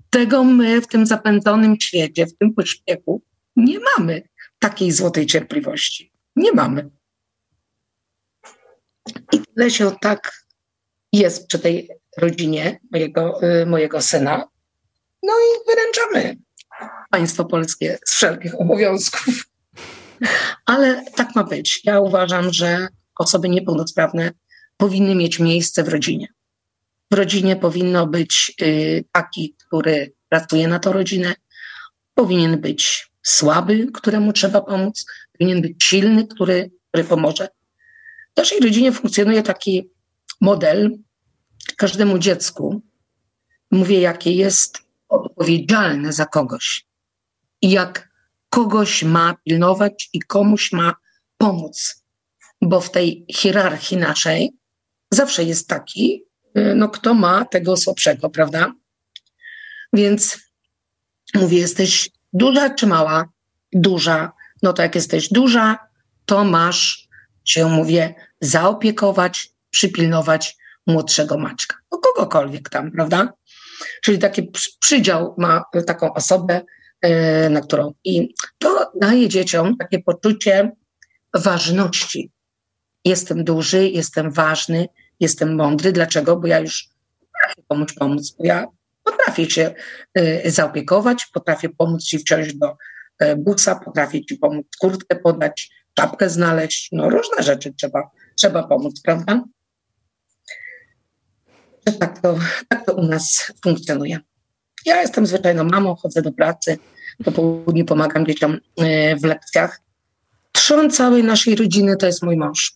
Tego my w tym zapędzonym świecie, w tym pośpiechu nie mamy takiej złotej cierpliwości. Nie mamy. I tyle się tak jest przy tej rodzinie mojego, y, mojego syna. No i wyręczamy państwo polskie z wszelkich obowiązków. Ale tak ma być. Ja uważam, że osoby niepełnosprawne powinny mieć miejsce w rodzinie. W rodzinie powinno być y, taki, który pracuje na tą rodzinę, powinien być słaby, któremu trzeba pomóc, powinien być silny, który, który pomoże. W naszej rodzinie funkcjonuje taki model każdemu dziecku, mówię, jakie jest odpowiedzialne za kogoś i jak kogoś ma pilnować i komuś ma pomóc. Bo w tej hierarchii naszej zawsze jest taki, no kto ma tego słabszego, prawda? Więc mówię, jesteś duża czy mała? Duża. No to jak jesteś duża, to masz się, mówię, zaopiekować, przypilnować młodszego Maćka. No kogokolwiek tam, prawda? Czyli taki przydział ma taką osobę, e, na którą. I to daje dzieciom takie poczucie ważności. Jestem duży, jestem ważny, jestem mądry. Dlaczego? Bo ja już potrafię komuś pomóc, bo ja potrafię się e, zaopiekować, potrafię pomóc ci wsiąść do e, busa, potrafię ci pomóc kurtkę podać, czapkę znaleźć. No różne rzeczy trzeba, trzeba pomóc, prawda? tak to, tak to u nas funkcjonuje. Ja jestem zwyczajną mamą, chodzę do pracy, po południu pomagam dzieciom e, w lekcjach. Trzon całej naszej rodziny to jest mój mąż,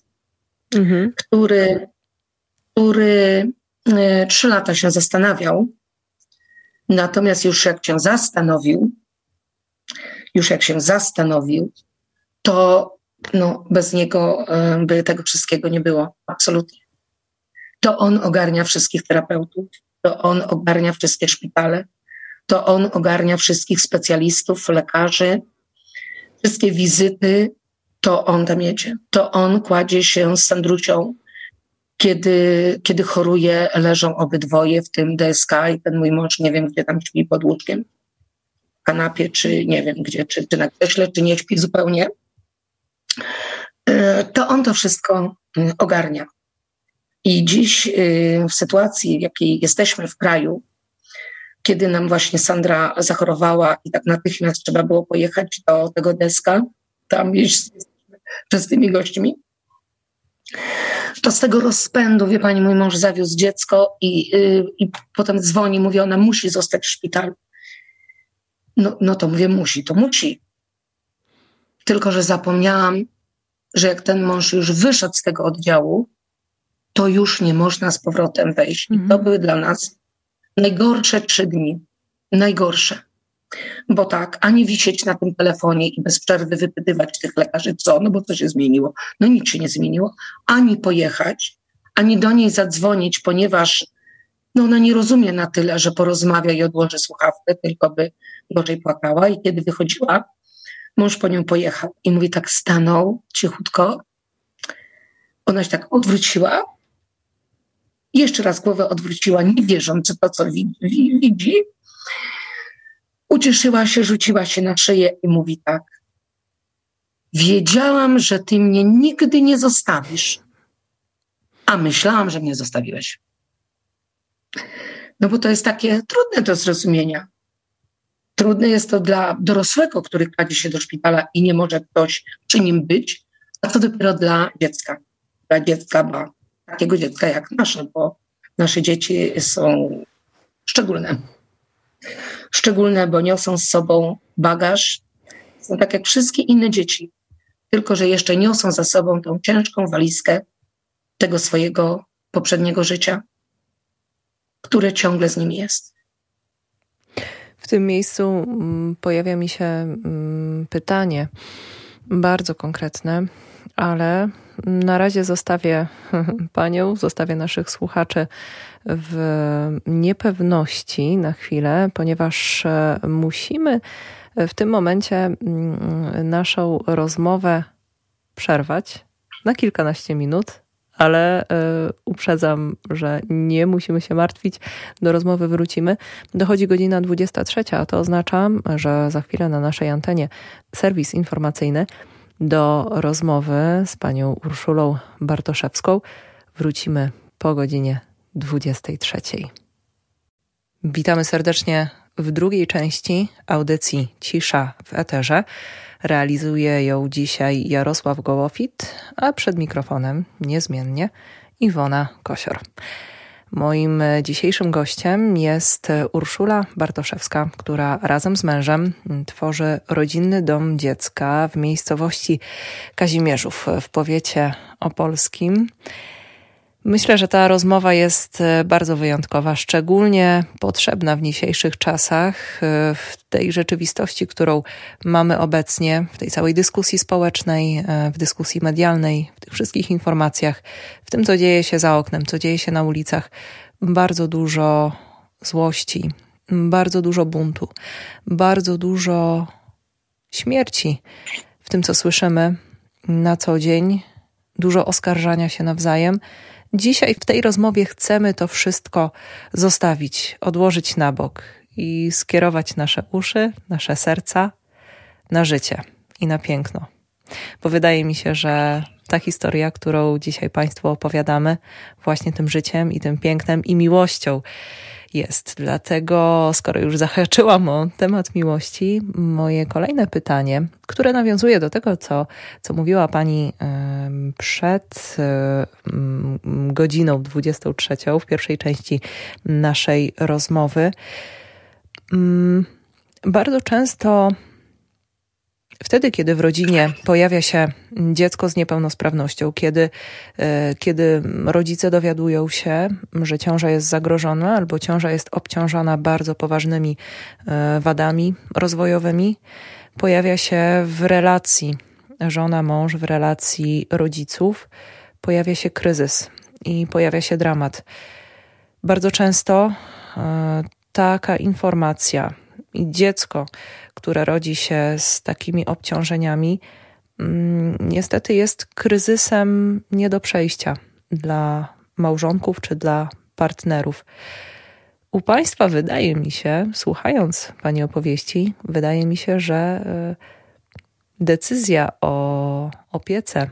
mhm. który, który e, trzy lata się zastanawiał. Natomiast już jak się zastanowił, już jak się zastanowił, to no, bez niego e, by tego wszystkiego nie było. Absolutnie to on ogarnia wszystkich terapeutów, to on ogarnia wszystkie szpitale, to on ogarnia wszystkich specjalistów, lekarzy, wszystkie wizyty, to on tam jedzie. To on kładzie się z Sandrucią, kiedy, kiedy choruje, leżą obydwoje w tym DSK i ten mój mąż nie wiem, gdzie tam śpi pod łóżkiem, w kanapie, czy nie wiem gdzie, czy, czy na krześle, czy nie śpi zupełnie. E, to on to wszystko mm, ogarnia. I dziś y, w sytuacji, w jakiej jesteśmy w kraju, kiedy nam właśnie Sandra zachorowała i tak natychmiast trzeba było pojechać do tego deska, tam iść przez tymi gośćmi, to z tego rozpędu, wie pani, mój mąż zawiózł dziecko i, yy, i potem dzwoni, mówi, ona musi zostać w szpitalu. No, no to mówię, musi, to musi. Tylko, że zapomniałam, że jak ten mąż już wyszedł z tego oddziału, to już nie można z powrotem wejść. I to mhm. były dla nas najgorsze trzy dni. Najgorsze. Bo tak, ani wisieć na tym telefonie i bez przerwy wypytywać tych lekarzy, co, no bo co się zmieniło? No nic się nie zmieniło. Ani pojechać, ani do niej zadzwonić, ponieważ no ona nie rozumie na tyle, że porozmawia i odłoży słuchawkę, tylko by gorzej płakała. I kiedy wychodziła, mąż po nią pojechał i mówi tak, stanął cichutko. Ona się tak odwróciła, jeszcze raz głowę odwróciła, nie wierząc w to, co widzi. Ucieszyła się, rzuciła się na szyję i mówi tak. Wiedziałam, że ty mnie nigdy nie zostawisz, a myślałam, że mnie zostawiłeś. No bo to jest takie trudne do zrozumienia. Trudne jest to dla dorosłego, który kładzie się do szpitala i nie może ktoś przy nim być, a co dopiero dla dziecka. Dla dziecka, bo takiego dziecka jak nasze, bo nasze dzieci są szczególne. Szczególne, bo niosą z sobą bagaż. Są tak jak wszystkie inne dzieci, tylko że jeszcze niosą za sobą tą ciężką walizkę tego swojego poprzedniego życia, które ciągle z nimi jest. W tym miejscu mm, pojawia mi się mm, pytanie bardzo konkretne, ale na razie zostawię *laughs* panią, zostawię naszych słuchaczy w niepewności na chwilę, ponieważ e, musimy w tym momencie mm, naszą rozmowę przerwać na kilkanaście minut, ale y, uprzedzam, że nie musimy się martwić. Do rozmowy wrócimy. Dochodzi godzina 23, a to oznacza, że za chwilę na naszej antenie serwis informacyjny Do rozmowy z panią Urszulą Bartoszewską wrócimy po godzinie 23. Witamy serdecznie w drugiej części audycji Cisza w Eterze. Realizuje ją dzisiaj Jarosław Gołofit, a przed mikrofonem niezmiennie Iwona Kosior. Moim dzisiejszym gościem jest Urszula Bartoszewska, która razem z mężem tworzy rodzinny dom dziecka w miejscowości Kazimierzów w powiecie opolskim. Myślę, że ta rozmowa jest e, bardzo wyjątkowa, szczególnie potrzebna w dzisiejszych czasach, e, w tej rzeczywistości, którą mamy obecnie, w tej całej dyskusji społecznej, e, w dyskusji medialnej, w tych wszystkich informacjach, w tym, co dzieje się za oknem, co dzieje się na ulicach. Bardzo dużo złości, bardzo dużo buntu, bardzo dużo śmierci w tym, co słyszymy na co dzień, dużo oskarżania się nawzajem Dzisiaj w tej rozmowie chcemy to wszystko zostawić, odłożyć na bok i skierować nasze uszy, nasze serca na życie i na piękno. Bo wydaje mi się, że ta historia, którą dzisiaj Państwu opowiadamy, właśnie tym życiem i tym pięknem i miłością jest. Dlatego, skoro już zahaczyłam o temat miłości, moje kolejne pytanie, które nawiązuje do tego, co, co mówiła Pani przed godziną 23 w pierwszej części naszej rozmowy. Bardzo często Wtedy, kiedy w rodzinie pojawia się dziecko z niepełnosprawnością, kiedy, e, kiedy rodzice dowiadują się, że ciąża jest zagrożona albo ciąża jest obciążona bardzo poważnymi e, wadami rozwojowymi, pojawia się w relacji żona-mąż, w relacji rodziców, pojawia się kryzys i pojawia się dramat. Bardzo często e, taka informacja i dziecko, które rodzi się z takimi obciążeniami, mm, niestety jest kryzysem nie do przejścia dla małżonków czy dla partnerów. U Państwa wydaje mi się, słuchając Pani opowieści, wydaje mi się, że e, decyzja o opiece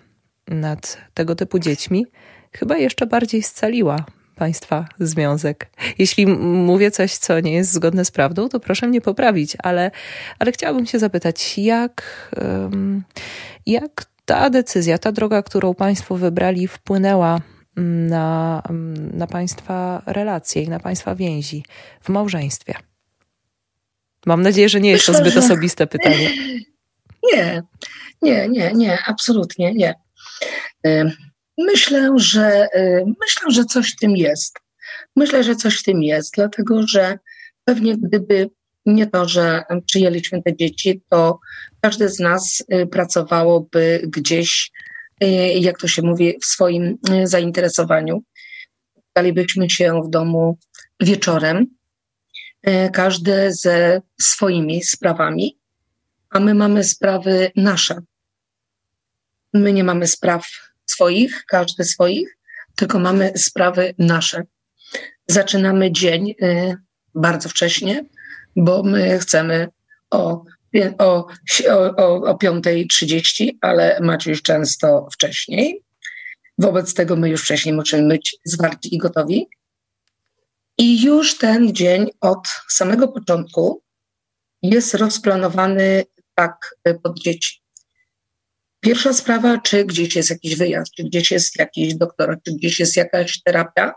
nad tego typu dziećmi chyba jeszcze bardziej scaliła Państwa związek. Jeśli mówię coś, co nie jest zgodne z prawdą, to proszę mnie poprawić, ale, ale chciałabym się zapytać, jak, jak ta decyzja, ta droga, którą Państwo wybrali, wpłynęła na, na Państwa relacje i na Państwa więzi w małżeństwie? Mam nadzieję, że nie jest to zbyt osobiste pytanie. *laughs* Nie, nie, nie, nie, absolutnie nie. Myślę, że y, myślę, że coś w tym jest. Myślę, że coś w tym jest, dlatego że pewnie gdyby nie to, że przyjęliśmy te dzieci, to każdy z nas y, pracowałoby gdzieś, y, jak to się mówi, w swoim zainteresowaniu. Dalibyśmy się w domu wieczorem, każdy ze swoimi sprawami, a my mamy sprawy nasze. My nie mamy spraw swoich, każdy swoich, tylko mamy sprawy nasze. Zaczynamy dzień y, bardzo wcześnie, bo my chcemy o, o, o, o 5.30, ale Maciuś często wcześniej. Wobec tego my już wcześniej musimy być zwarci i gotowi. I już ten dzień od samego początku jest rozplanowany tak y, pod dzieci. Pierwsza sprawa, czy gdzieś jest jakiś wyjazd, czy gdzieś jest jakiś doktor, czy gdzieś jest jakaś terapia,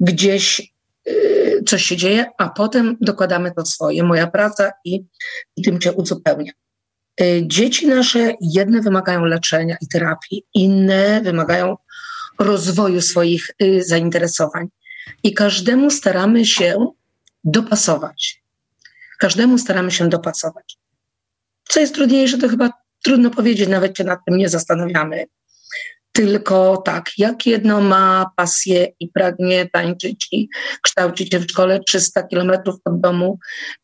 gdzieś yy, coś się dzieje, a potem dokładamy to swoje, moja praca i, i tym cię uzupełnia. Yy, dzieci nasze, jedne wymagają leczenia i terapii, inne wymagają rozwoju swoich yy, zainteresowań. I każdemu staramy się dopasować. Każdemu staramy się dopasować. Co jest trudniejsze, to chyba Trudno powiedzieć, nawet się nad tym nie zastanawiamy. Tylko tak, jak jedno ma pasję i pragnie tańczyć i kształcić się w szkole 300 kilometrów od domu,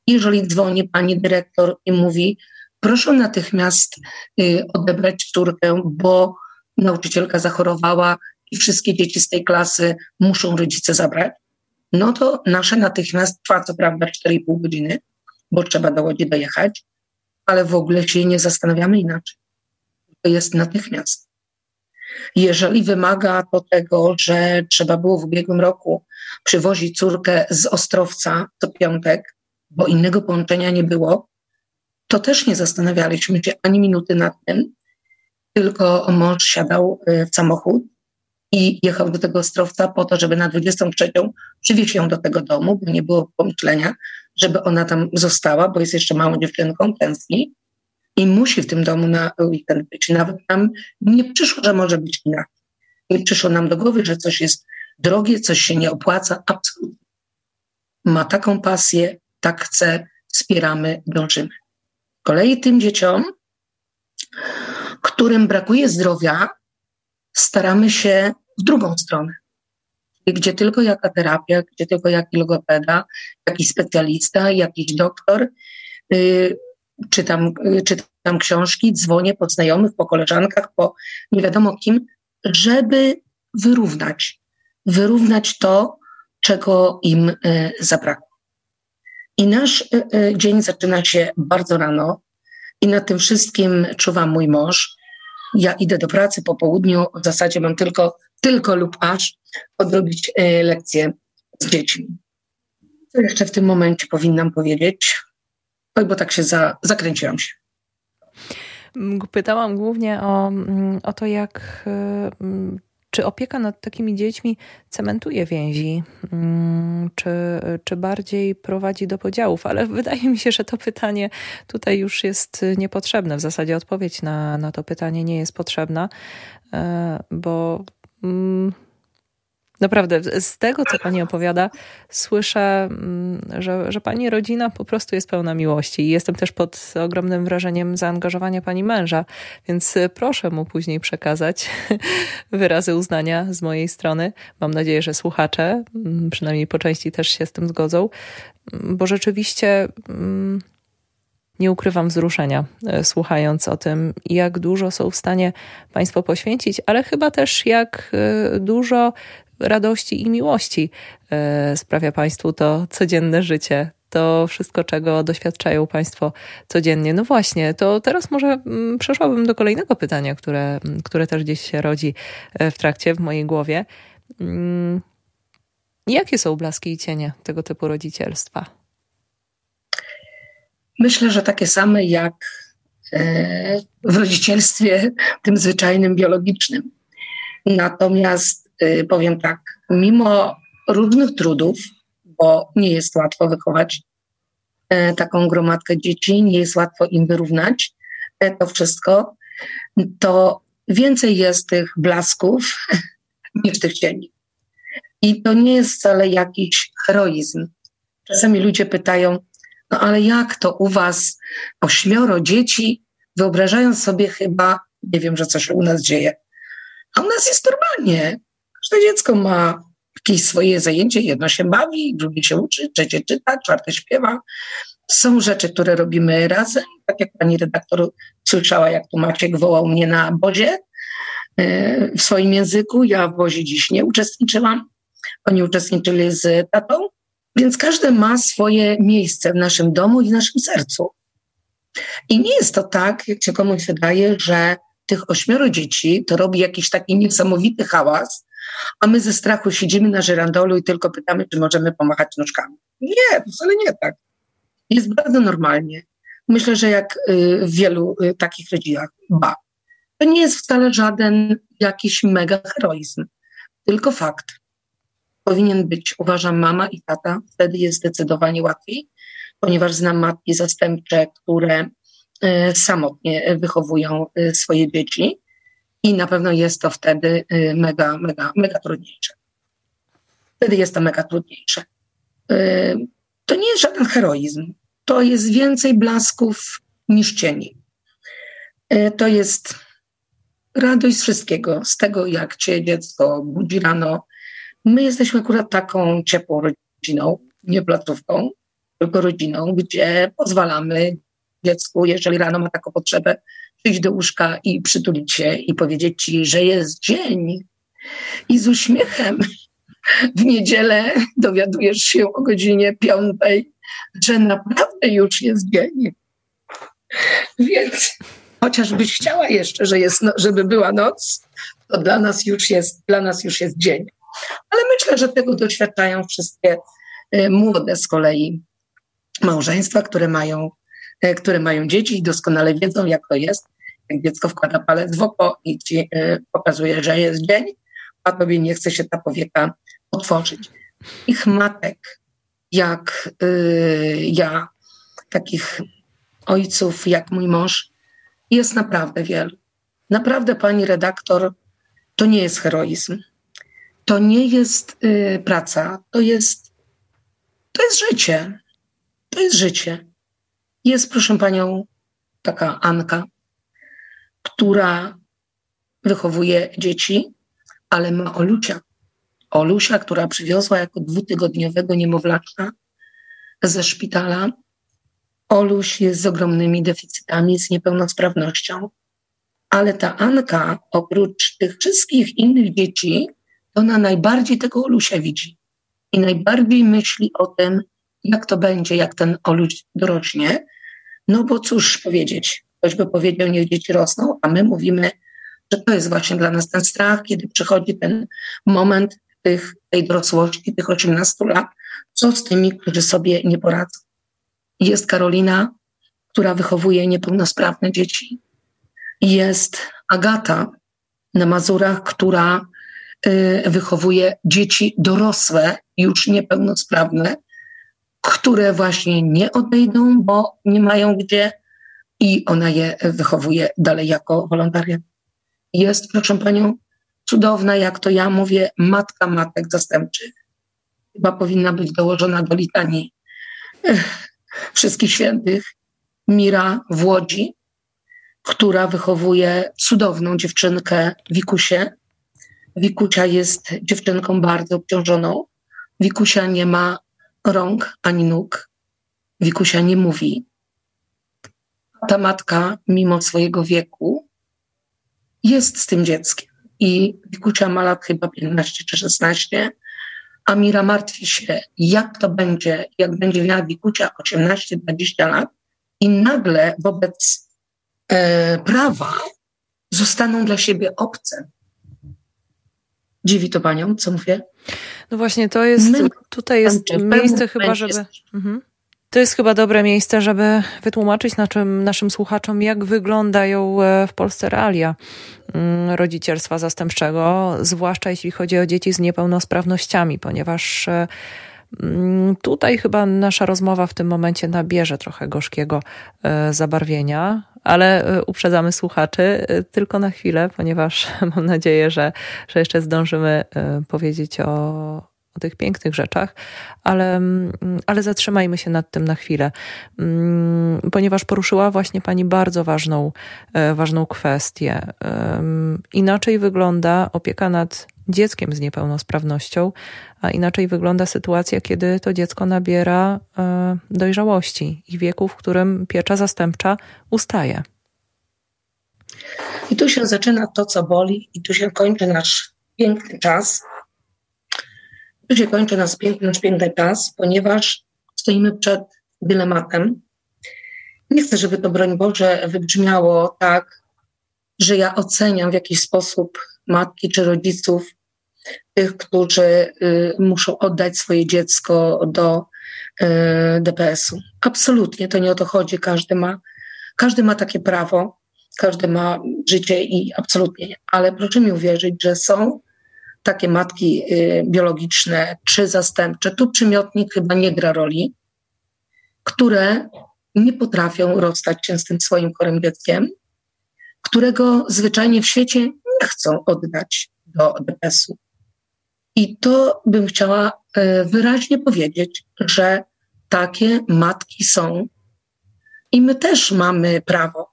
jeżeli dzwoni pani dyrektor i mówi, proszę natychmiast y, odebrać córkę, bo nauczycielka zachorowała i wszystkie dzieci z tej klasy muszą rodzice zabrać, no to nasze natychmiast trwa co prawda 4,5 godziny, bo trzeba do Łodzi dojechać, ale w ogóle się nie zastanawiamy inaczej. to jest natychmiast. Jeżeli wymaga to tego, że trzeba było w ubiegłym roku przywozić córkę z Ostrowca co piątek, bo innego połączenia nie było, to też nie zastanawialiśmy się ani minuty nad tym, tylko mąż siadał y, w samochód i jechał do tego Ostrowca po to, żeby na 23 przywieźć ją do tego domu, bo nie było pomyślenia, żeby ona tam została, bo jest jeszcze małą dziewczynką, tęskni i musi w tym domu na weekend być. Nawet nam nie przyszło, że może być inaczej. Nie przyszło nam do głowy, że coś jest drogie, coś się nie opłaca. Absolutnie. Ma taką pasję, tak chce, wspieramy, dążymy. Z kolei tym dzieciom, którym brakuje zdrowia, staramy się w drugą stronę. Gdzie tylko jaka terapia, gdzie tylko jaki logopeda, jakiś specjalista, jakiś doktor, yy, czytam, yy, czytam książki, dzwonię po znajomych, po koleżankach, po nie wiadomo kim, żeby wyrównać, wyrównać to, czego im yy, zabrakło. I nasz y, y, dzień zaczyna się bardzo rano i nad tym wszystkim czuwa mój mąż. Ja idę do pracy po południu, w zasadzie mam tylko, tylko lub aż odrobić y, lekcje z dziećmi. Co jeszcze w tym momencie powinnam powiedzieć? Oj, bo tak się za, zakręciłam się. Pytałam głównie o, mm, o to, jak czy opieka nad takimi dziećmi cementuje więzi, mm, czy, czy bardziej prowadzi do podziałów? Ale *laughs* wydaje mi się, że to pytanie tutaj już jest niepotrzebne. W zasadzie odpowiedź na, na to pytanie nie jest potrzebna, e, bo. Mm, Naprawdę, z tego, co pani opowiada, słyszę, mm, że, że pani rodzina po prostu jest pełna miłości. I jestem też pod ogromnym wrażeniem zaangażowania pani męża, więc proszę mu później przekazać *laughs* wyrazy uznania z mojej strony. Mam nadzieję, że słuchacze, mm, przynajmniej po części, też się z tym zgodzą, mm, bo rzeczywiście nie ukrywam wzruszenia, e, słuchając o tym, jak dużo są w stanie Państwo poświęcić, ale chyba też jak e, dużo radości i miłości e, sprawia Państwu to codzienne życie, to wszystko, czego doświadczają Państwo codziennie. No właśnie, to teraz może mm, przeszłabym do kolejnego pytania, które, które też gdzieś się rodzi w trakcie w mojej głowie. Mm, jakie są blaski i cienie tego typu rodzicielstwa? Myślę, że takie same jak e, w rodzicielstwie tym zwyczajnym, biologicznym. Natomiast e, powiem tak, mimo różnych trudów, bo nie jest łatwo wychować e, taką gromadkę dzieci, nie jest łatwo im wyrównać to wszystko, to więcej jest tych blasków *laughs* niż tych cieni. I to nie jest wcale jakiś heroizm. Czasami ludzie pytają, no ale jak to u was ośmioro dzieci, wyobrażając sobie chyba, nie wiem, że coś u nas dzieje. A u nas jest normalnie. Każde dziecko ma jakieś swoje zajęcie, jedno się bawi, drugie się uczy, trzecie czyta, czwarte śpiewa. Są rzeczy, które robimy razem, tak jak pani redaktor słyszała, jak tu Maciek wołał mnie na bozie e, w swoim języku. Ja w bozie dziś nie uczestniczyłam. Oni uczestniczyli z tatą. Więc każdy ma swoje miejsce w naszym domu i w naszym sercu. I nie jest to tak, jak się komuś wydaje, że tych ośmioro dzieci to robi jakiś taki niesamowity hałas, a my ze strachu siedzimy na żyrandolu i tylko pytamy, czy możemy pomachać nóżkami. Nie, wcale nie tak. Jest bardzo normalnie. Myślę, że jak y, w wielu y, takich rodzinach, ba. To nie jest wcale żaden jakiś mega heroizm, tylko fakt powinien być, uważam, mama i tata. Wtedy jest zdecydowanie łatwiej, ponieważ znam matki zastępcze, które e, samotnie wychowują e, swoje dzieci i na pewno jest to wtedy e, mega, mega, mega trudniejsze. Wtedy jest to mega trudniejsze. To nie jest żaden heroizm. To jest więcej blasków niż cieni. To jest radość z wszystkiego, z tego, jak cię dziecko budzi rano, My jesteśmy akurat taką ciepłą rodziną, nie placówką, tylko rodziną, gdzie pozwalamy dziecku, jeżeli rano ma taką potrzebę, przyjść do łóżka i przytulić się i powiedzieć ci, że jest dzień. I z uśmiechem w niedzielę dowiadujesz się o godzinie piątej, że naprawdę już jest dzień. Więc chociażbyś chciała jeszcze, że jest, no, żeby była noc, to dla nas już jest, dla nas już jest dzień. Ale myślę, że tego doświadczają wszystkie y, młode z kolei małżeństwa, które mają, y, które mają dzieci i doskonale wiedzą, jak to jest. Jak dziecko wkłada palec w oko i ci y, pokazuje, że jest dzień, a tobie nie chce się ta powieka otworzyć. Ich matek, jak ja, takich ojców, jak mój mąż, jest naprawdę wielu. Naprawdę, pani redaktor, to nie jest heroizm. To nie jest y, praca, to jest, to jest życie. To jest życie. Jest, proszę panią, taka Anka, która wychowuje dzieci, ale ma Olucia. Olusia, która przywiozła jako dwutygodniowego niemowlaczka ze szpitala Oluś jest z ogromnymi deficytami, z niepełnosprawnością, ale ta Anka, oprócz tych wszystkich innych dzieci, ona najbardziej tego Olusia widzi i najbardziej myśli o tym, jak to będzie, jak ten Oluś dorośnie. No bo cóż powiedzieć, ktoś by powiedział, niech dzieci rosną, a my mówimy, że to jest właśnie dla nas ten strach, kiedy przychodzi ten moment tych, tej dorosłości, tych 18 lat, co z tymi, którzy sobie nie poradzą. Jest Karolina, która wychowuje niepełnosprawne dzieci. Jest Agata na Mazurach, która wychowuje dzieci dorosłe, już niepełnosprawne, które właśnie nie odejdą, bo nie mają gdzie i ona je wychowuje dalej jako wolontariat. Jest, proszę panią, cudowna, jak to ja mówię, matka matek zastępczych. Chyba powinna być dołożona do litanii wszystkich świętych, Mira w Łodzi, która wychowuje cudowną dziewczynkę Wikusię. Wikusia jest dziewczynką bardzo obciążoną. Wikusia nie ma rąk ani nóg. Wikusia nie mówi. Ta matka, mimo swojego wieku, jest z tym dzieckiem. I Wikusia ma lat chyba 15 czy 16 Amira martwi się, jak to będzie, jak będzie miała Wikucia 18-20 lat i nagle wobec e, prawa zostaną dla siebie obce. Dziwi to panią, co mówię? No właśnie, to jest, My, tutaj jest miejsce chyba, żeby... Mhm. To jest chyba dobre miejsce, żeby wytłumaczyć naszym, naszym słuchaczom, jak wyglądają e, w Polsce realia mm, rodzicielstwa zastępczego, zwłaszcza jeśli chodzi o dzieci z niepełnosprawnościami, ponieważ e, tutaj chyba nasza rozmowa w tym momencie nabierze trochę gorzkiego e, zabarwienia, ale uprzedzamy słuchaczy tylko na chwilę, ponieważ *laughs* mam nadzieję, że, że jeszcze zdążymy powiedzieć o, o tych pięknych rzeczach, ale, mm, ale zatrzymajmy się nad tym na chwilę, mm, ponieważ poruszyła właśnie Pani bardzo ważną, e, ważną kwestię. Inaczej wygląda opieka nad dzieckiem z niepełnosprawnością, a inaczej wygląda sytuacja, kiedy to dziecko nabiera e, dojrzałości i wieku, w którym piecza zastępcza ustaje. I tu się zaczyna to, co boli, i tu się kończy nasz piękny czas, tu się kończy nasz piękny, nasz piękny czas, ponieważ stoimy przed dylematem. Nie chcę, żeby to, broń Boże, wybrzmiało tak, że ja oceniam w jakiś sposób matki czy rodziców, tych, którzy y, muszą oddać swoje dziecko do y, DPS-u. Absolutnie, to nie o to chodzi. Każdy ma, każdy ma takie prawo, każdy ma życie i absolutnie nie. Ale proszę mi uwierzyć, że są takie matki y, biologiczne czy zastępcze, tu przymiotnik chyba nie gra roli, które nie potrafią rozstać się z tym swoim chorym dzieckiem, którego zwyczajnie w świecie nie chcą oddać do DPS-u. I to bym chciała y, wyraźnie powiedzieć, że takie matki są. I my też mamy prawo,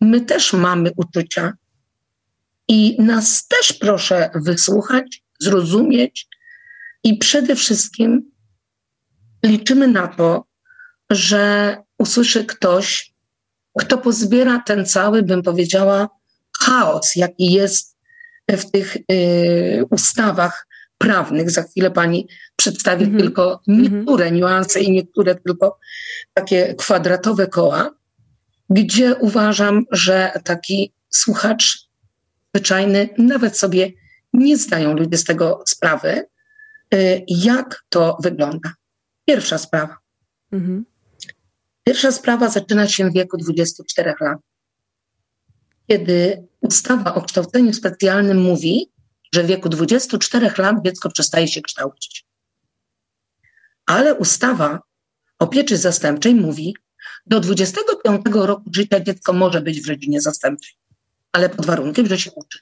my też mamy uczucia, i nas też proszę wysłuchać, zrozumieć. I przede wszystkim liczymy na to, że usłyszy ktoś, kto pozbiera ten cały, bym powiedziała, chaos, jaki jest w tych y, ustawach prawnych. Za chwilę pani przedstawi mm -hmm. tylko niektóre mm -hmm. niuanse i niektóre tylko takie kwadratowe koła. gdzie uważam, że taki słuchacz zwyczajny nawet sobie nie zdają ludzie z tego sprawy, y, jak to wygląda. Pierwsza sprawa. Mhm. Pierwsza sprawa zaczyna się w wieku 24 lat, kiedy ustawa o kształceniu specjalnym mówi, że w wieku 24 lat dziecko przestaje się kształcić. Ale ustawa o pieczy zastępczej mówi, do 25 roku życia dziecko może być w rodzinie zastępczej, ale pod warunkiem, że się uczy.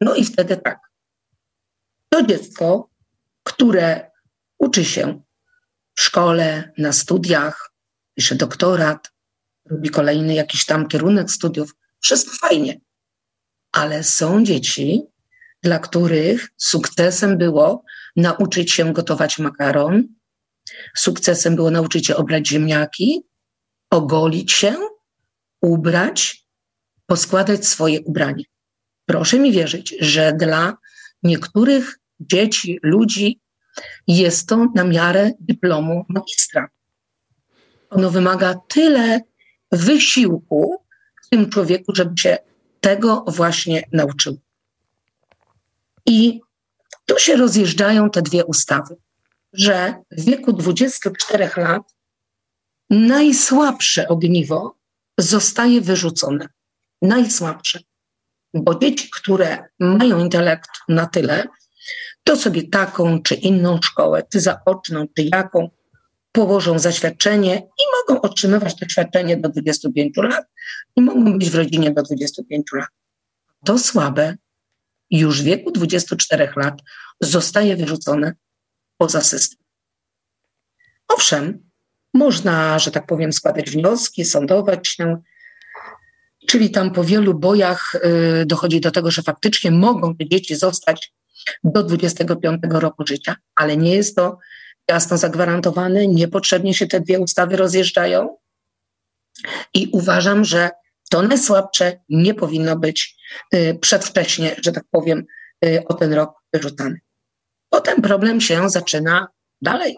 No i wtedy tak. To dziecko, które uczy się w szkole, na studiach, pisze doktorat, robi kolejny jakiś tam kierunek studiów, wszystko fajnie. Ale są dzieci, dla których sukcesem było nauczyć się gotować makaron, sukcesem było nauczyć się obrać ziemniaki, ogolić się, ubrać, poskładać swoje ubranie. Proszę mi wierzyć, że dla niektórych dzieci, ludzi jest to na miarę dyplomu magistra. Ono wymaga tyle wysiłku w tym człowieku, żeby się tego właśnie nauczył. I tu się rozjeżdżają te dwie ustawy, że w wieku 24 lat najsłabsze ogniwo zostaje wyrzucone. Najsłabsze. Bo dzieci, które mają intelekt na tyle, to sobie taką czy inną szkołę, czy zaoczną, czy jaką, położą zaświadczenie i mogą otrzymywać to świadczenie do 25 lat i mogą być w rodzinie do 25 lat. To słabe już w wieku 24 lat zostaje wyrzucone poza system. Owszem, można, że tak powiem, składać wnioski, sądować się, czyli tam po wielu bojach y, dochodzi do tego, że faktycznie mogą te dzieci zostać do 25 roku życia, ale nie jest to jasno zagwarantowane, niepotrzebnie się te dwie ustawy rozjeżdżają i uważam, że to najsłabsze nie powinno być y, przedwcześnie, że tak powiem, y, o ten rok wyrzucane. Potem problem się zaczyna dalej.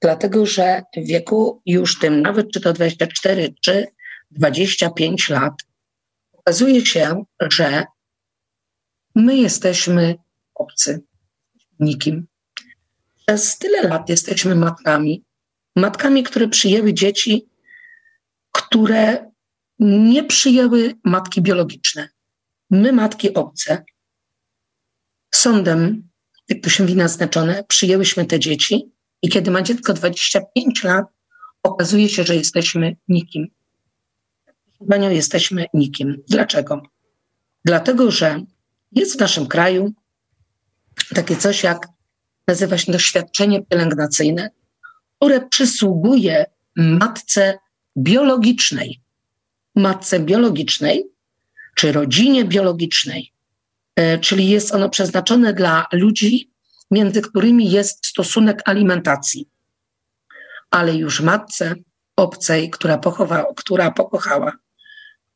Dlatego, że w wieku już tym, nawet czy to 24 czy 25 lat, okazuje się, że my jesteśmy obcy, nikim. Przez tyle lat jesteśmy matkami, matkami, które przyjęły dzieci, które nie przyjęły matki biologiczne. My, matki obce, sądem, jak to się wina znaczone, przyjęłyśmy te dzieci i kiedy ma dziecko 25 lat, okazuje się, że jesteśmy nikim. Panią, jesteśmy nikim. Dlaczego? Dlatego, że jest w naszym kraju takie coś jak, nazywa się doświadczenie pielęgnacyjne, które przysługuje matce biologicznej matce biologicznej czy rodzinie biologicznej, e, czyli jest ono przeznaczone dla ludzi, między którymi jest stosunek alimentacji. Ale już matce obcej, która, pochowa, która pokochała,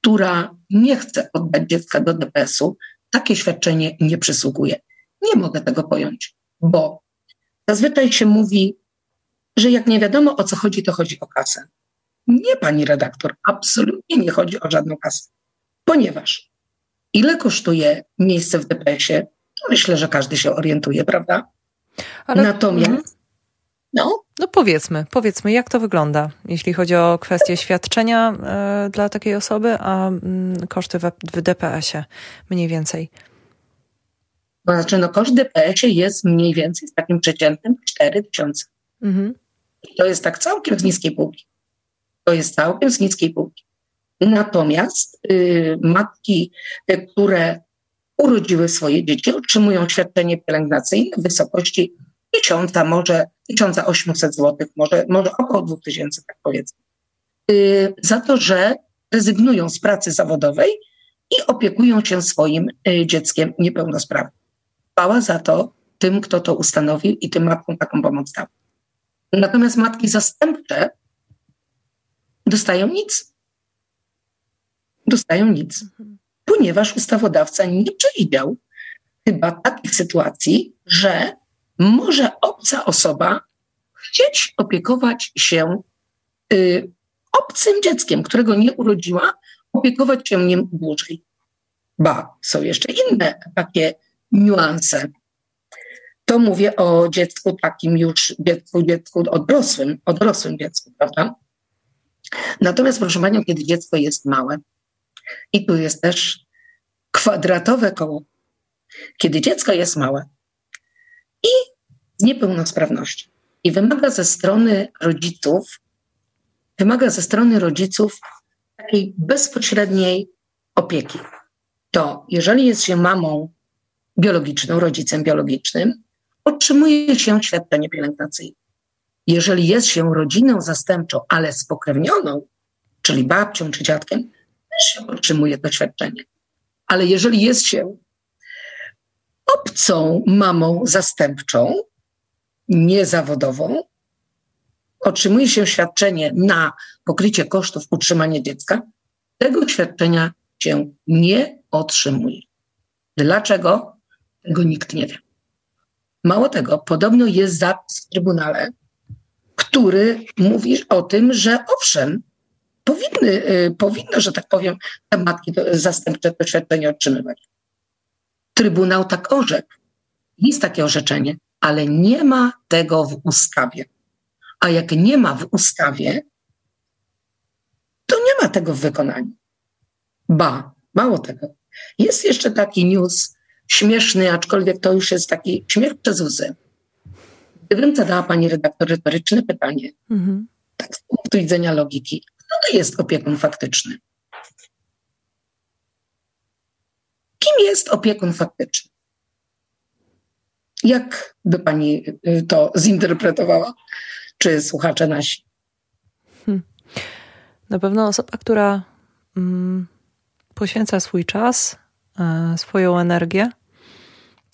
która nie chce oddać dziecka do DPS-u, takie świadczenie nie przysługuje. Nie mogę tego pojąć, bo zazwyczaj się mówi, że jak nie wiadomo o co chodzi, to chodzi o kasę. Nie, pani redaktor, absolutnie nie chodzi o żadną kasę. Ponieważ ile kosztuje miejsce w DPS-ie, myślę, że każdy się orientuje, prawda? Ale... Natomiast mhm. no. No powiedzmy, powiedzmy, jak to wygląda, jeśli chodzi o kwestię świadczenia y, dla takiej osoby, a y, koszty w, w DPS-ie mniej więcej. To znaczy, no koszt DPS-ie jest mniej więcej z takim przeciętnym 4 tysiące. Mhm. To jest tak całkiem z niskiej półki. To jest całkiem z niskiej półki. Natomiast y, matki, y, które urodziły swoje dzieci, otrzymują świadczenie pielęgnacyjne w wysokości 1000, może 1800 zł, może, może około 2000, tak powiedzmy. Y, za to, że rezygnują z pracy zawodowej i opiekują się swoim y, dzieckiem niepełnosprawnym. Chwała za to tym, kto to ustanowił i tym matkom taką pomoc dał. Natomiast matki zastępcze dostają nic. Dostają nic, ponieważ ustawodawca nie przewidział chyba takich sytuacji, że może obca osoba chcieć opiekować się y, obcym dzieckiem, którego nie urodziła, opiekować się nim dłużej. Ba, są jeszcze inne takie niuanse. To mówię o dziecku takim już, dziecku, dziecku o dorosłym, o dorosłym dziecku, prawda? Natomiast proszę Panią, kiedy dziecko jest małe, i tu jest też kwadratowe koło, kiedy dziecko jest małe i z niepełnosprawnością i wymaga ze strony rodziców, wymaga ze strony rodziców takiej bezpośredniej opieki. To jeżeli jest się mamą biologiczną, rodzicem biologicznym, otrzymuje się świadczenie pielęgnacyjne. Jeżeli jest się rodziną zastępczą, ale spokrewnioną, czyli babcią czy dziadkiem, też się otrzymuje to świadczenie. Ale jeżeli jest się obcą mamą zastępczą, niezawodową, otrzymuje się świadczenie na pokrycie kosztów utrzymania dziecka, tego świadczenia się nie otrzymuje. Dlaczego? Tego nikt nie wie. Mało tego, podobno jest zapis w Trybunale, który mówi o tym, że owszem, powinny, y, powinno, że tak powiem, te matki zastępcze to świadczenie otrzymywać. Trybunał tak orzekł. Jest takie orzeczenie, ale nie ma tego w ustawie. A jak nie ma w ustawie, to nie ma tego w wykonaniu. Ba, mało tego. Jest jeszcze taki news śmieszny, aczkolwiek to już jest taki śmiech przez łzy. Gdybym zadała pani redaktor retoryczne pytanie, mhm. tak z punktu widzenia logiki, kto to jest opiekun faktyczny? Kim jest opiekun faktyczny? Jak by pani y, to zinterpretowała? Czy słuchacze nasi? Hmm. Na pewno osoba, która mm, poświęca swój czas, y, swoją energię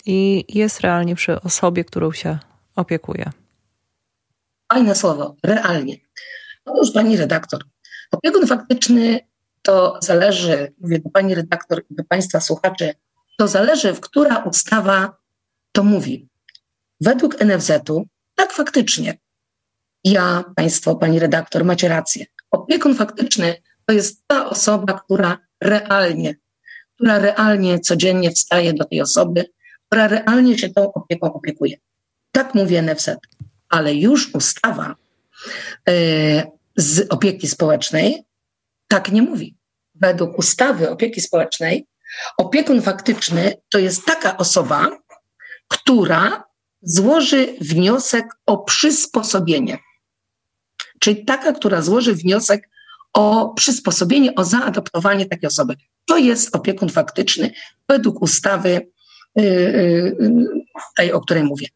i jest realnie przy osobie, którą się opiekuje. Fajne słowo, realnie. Otóż pani redaktor, opiekun faktyczny to zależy, mówię do pani redaktor i do państwa słuchaczy, to zależy, w która ustawa to mówi. Według NFZ-u, tak faktycznie, ja, państwo, pani redaktor, macie rację. Opiekun faktyczny to jest ta osoba, która realnie, która realnie codziennie wstaje do tej osoby, która realnie się tą opieką opiekuje. Tak mówi NFZ. Ale już ustawa yy, z opieki społecznej tak nie mówi. Według ustawy opieki społecznej opiekun faktyczny to jest taka osoba, która złoży wniosek o przysposobienie. Czyli taka, która złoży wniosek o przysposobienie, o zaadoptowanie takiej osoby. To jest opiekun faktyczny według ustawy yy, yy, tej, o której mówię.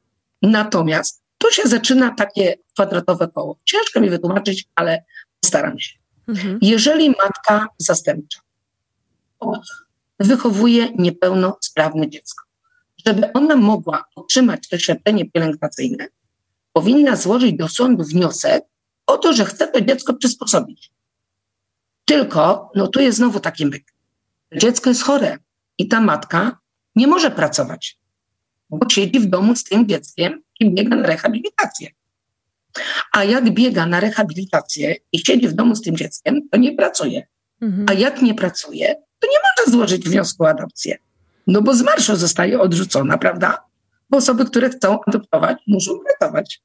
Natomiast tu się zaczyna takie kwadratowe koło. Ciężko mi wytłumaczyć, ale postaram się. Mhm. Jeżeli matka zastępcza wychowuje niepełnosprawne dziecko, żeby ona mogła otrzymać to świadczenie pielęgnacyjne, powinna złożyć do sądu wniosek o to, że chce to dziecko przysposobić. Tylko, no tu jest znowu taki myk. Dziecko jest chore i ta matka nie może pracować, bo siedzi w domu z tym dzieckiem i biega na rehabilitację. A jak biega na rehabilitację i siedzi w domu z tym dzieckiem, to nie pracuje. Mhm. A jak nie pracuje, to nie może złożyć wniosku o adopcję. No bo z marszu zostaje odrzucona, prawda? Bo osoby, które chcą adoptować, muszą pracować.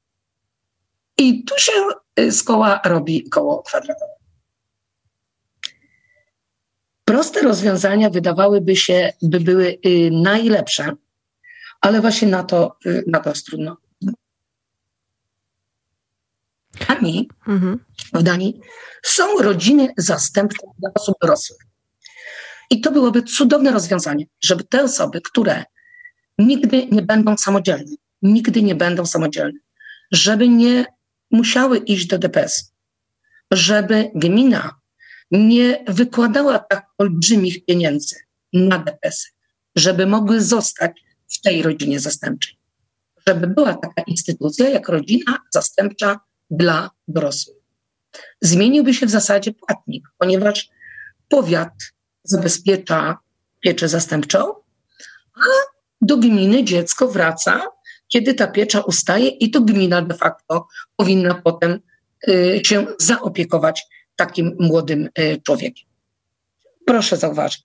I tu się y, z koła robi koło kwadratowe. Proste rozwiązania wydawałyby się, by były y, najlepsze, ale właśnie na to, y, na to jest trudno. W Danii, mhm. w Danii są rodziny zastępcze dla osób dorosłych. I to byłoby cudowne rozwiązanie, żeby te osoby, które nigdy nie będą samodzielne, nigdy nie będą samodzielne, żeby nie musiały iść do DPS, żeby gmina nie wykładała tak olbrzymich pieniędzy na DPS, żeby mogły zostać w tej rodzinie zastępczej. Żeby była taka instytucja jak rodzina zastępcza dla dorosłych. Zmieniłby się w zasadzie płatnik, ponieważ powiat zabezpiecza pieczę zastępczą, a do gminy dziecko wraca, kiedy ta piecza ustaje i to gmina de facto powinna potem y, się zaopiekować takim młodym y, człowiekiem. Proszę zauważyć,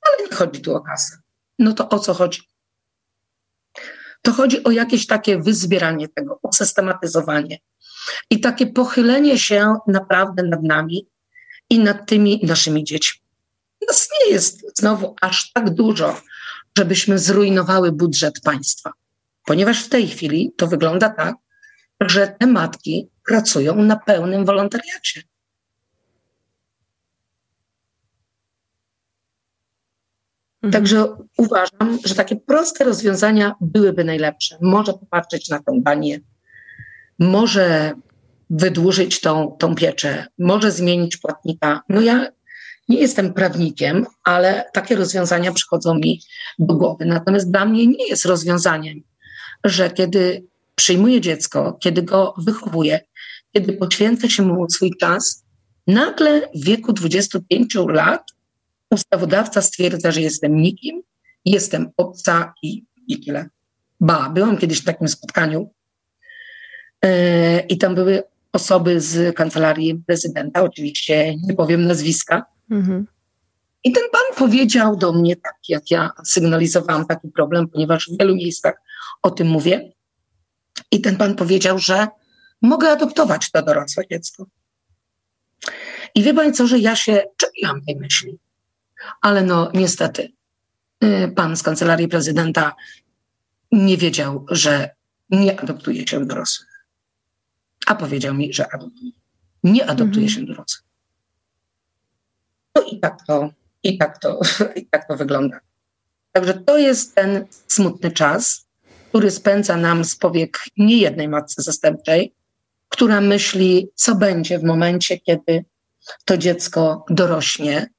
ale nie chodzi tu o kasę. No to o co chodzi? To chodzi o jakieś takie wyzbieranie tego, o systematyzowanie i takie pochylenie się naprawdę nad nami i nad tymi naszymi dziećmi. Nas nie jest znowu aż tak dużo, żebyśmy zrujnowały budżet państwa, ponieważ w tej chwili to wygląda tak, że te matki pracują na pełnym wolontariacie. Mhm. Także uważam, że takie proste rozwiązania byłyby najlepsze. Może popatrzeć na tę banię, może wydłużyć tą, tą pieczę, może zmienić płatnika. No ja nie jestem prawnikiem, ale takie rozwiązania przychodzą mi do głowy. Natomiast dla mnie nie jest rozwiązaniem, że kiedy przyjmuję dziecko, kiedy go wychowuję, kiedy poświęcę się mu swój czas, nagle w wieku 25 lat ustawodawca stwierdza, że jestem nikim, jestem obca i, i tyle. Ba, byłam kiedyś w takim spotkaniu yy, i tam były osoby z kancelarii prezydenta, oczywiście nie powiem nazwiska. Mhm. I ten pan powiedział do mnie tak, jak ja sygnalizowałam taki problem, ponieważ w wielu miejscach o tym mówię. I ten pan powiedział, że mogę adoptować to dorosłe dziecko. I wie pan co, że ja się czepiłam tej myśli. Ale no niestety y, pan z kancelarii prezydenta nie wiedział, że nie adoptuje się dorosłych. A powiedział mi, że. Nie adoptuje mhm. się dorosłych. No i tak to, i tak to, *laughs* i tak to wygląda. Także to jest ten smutny czas, który spędza nam z powiek niejednej matce zastępczej, która myśli, co będzie w momencie, kiedy to dziecko dorośnie.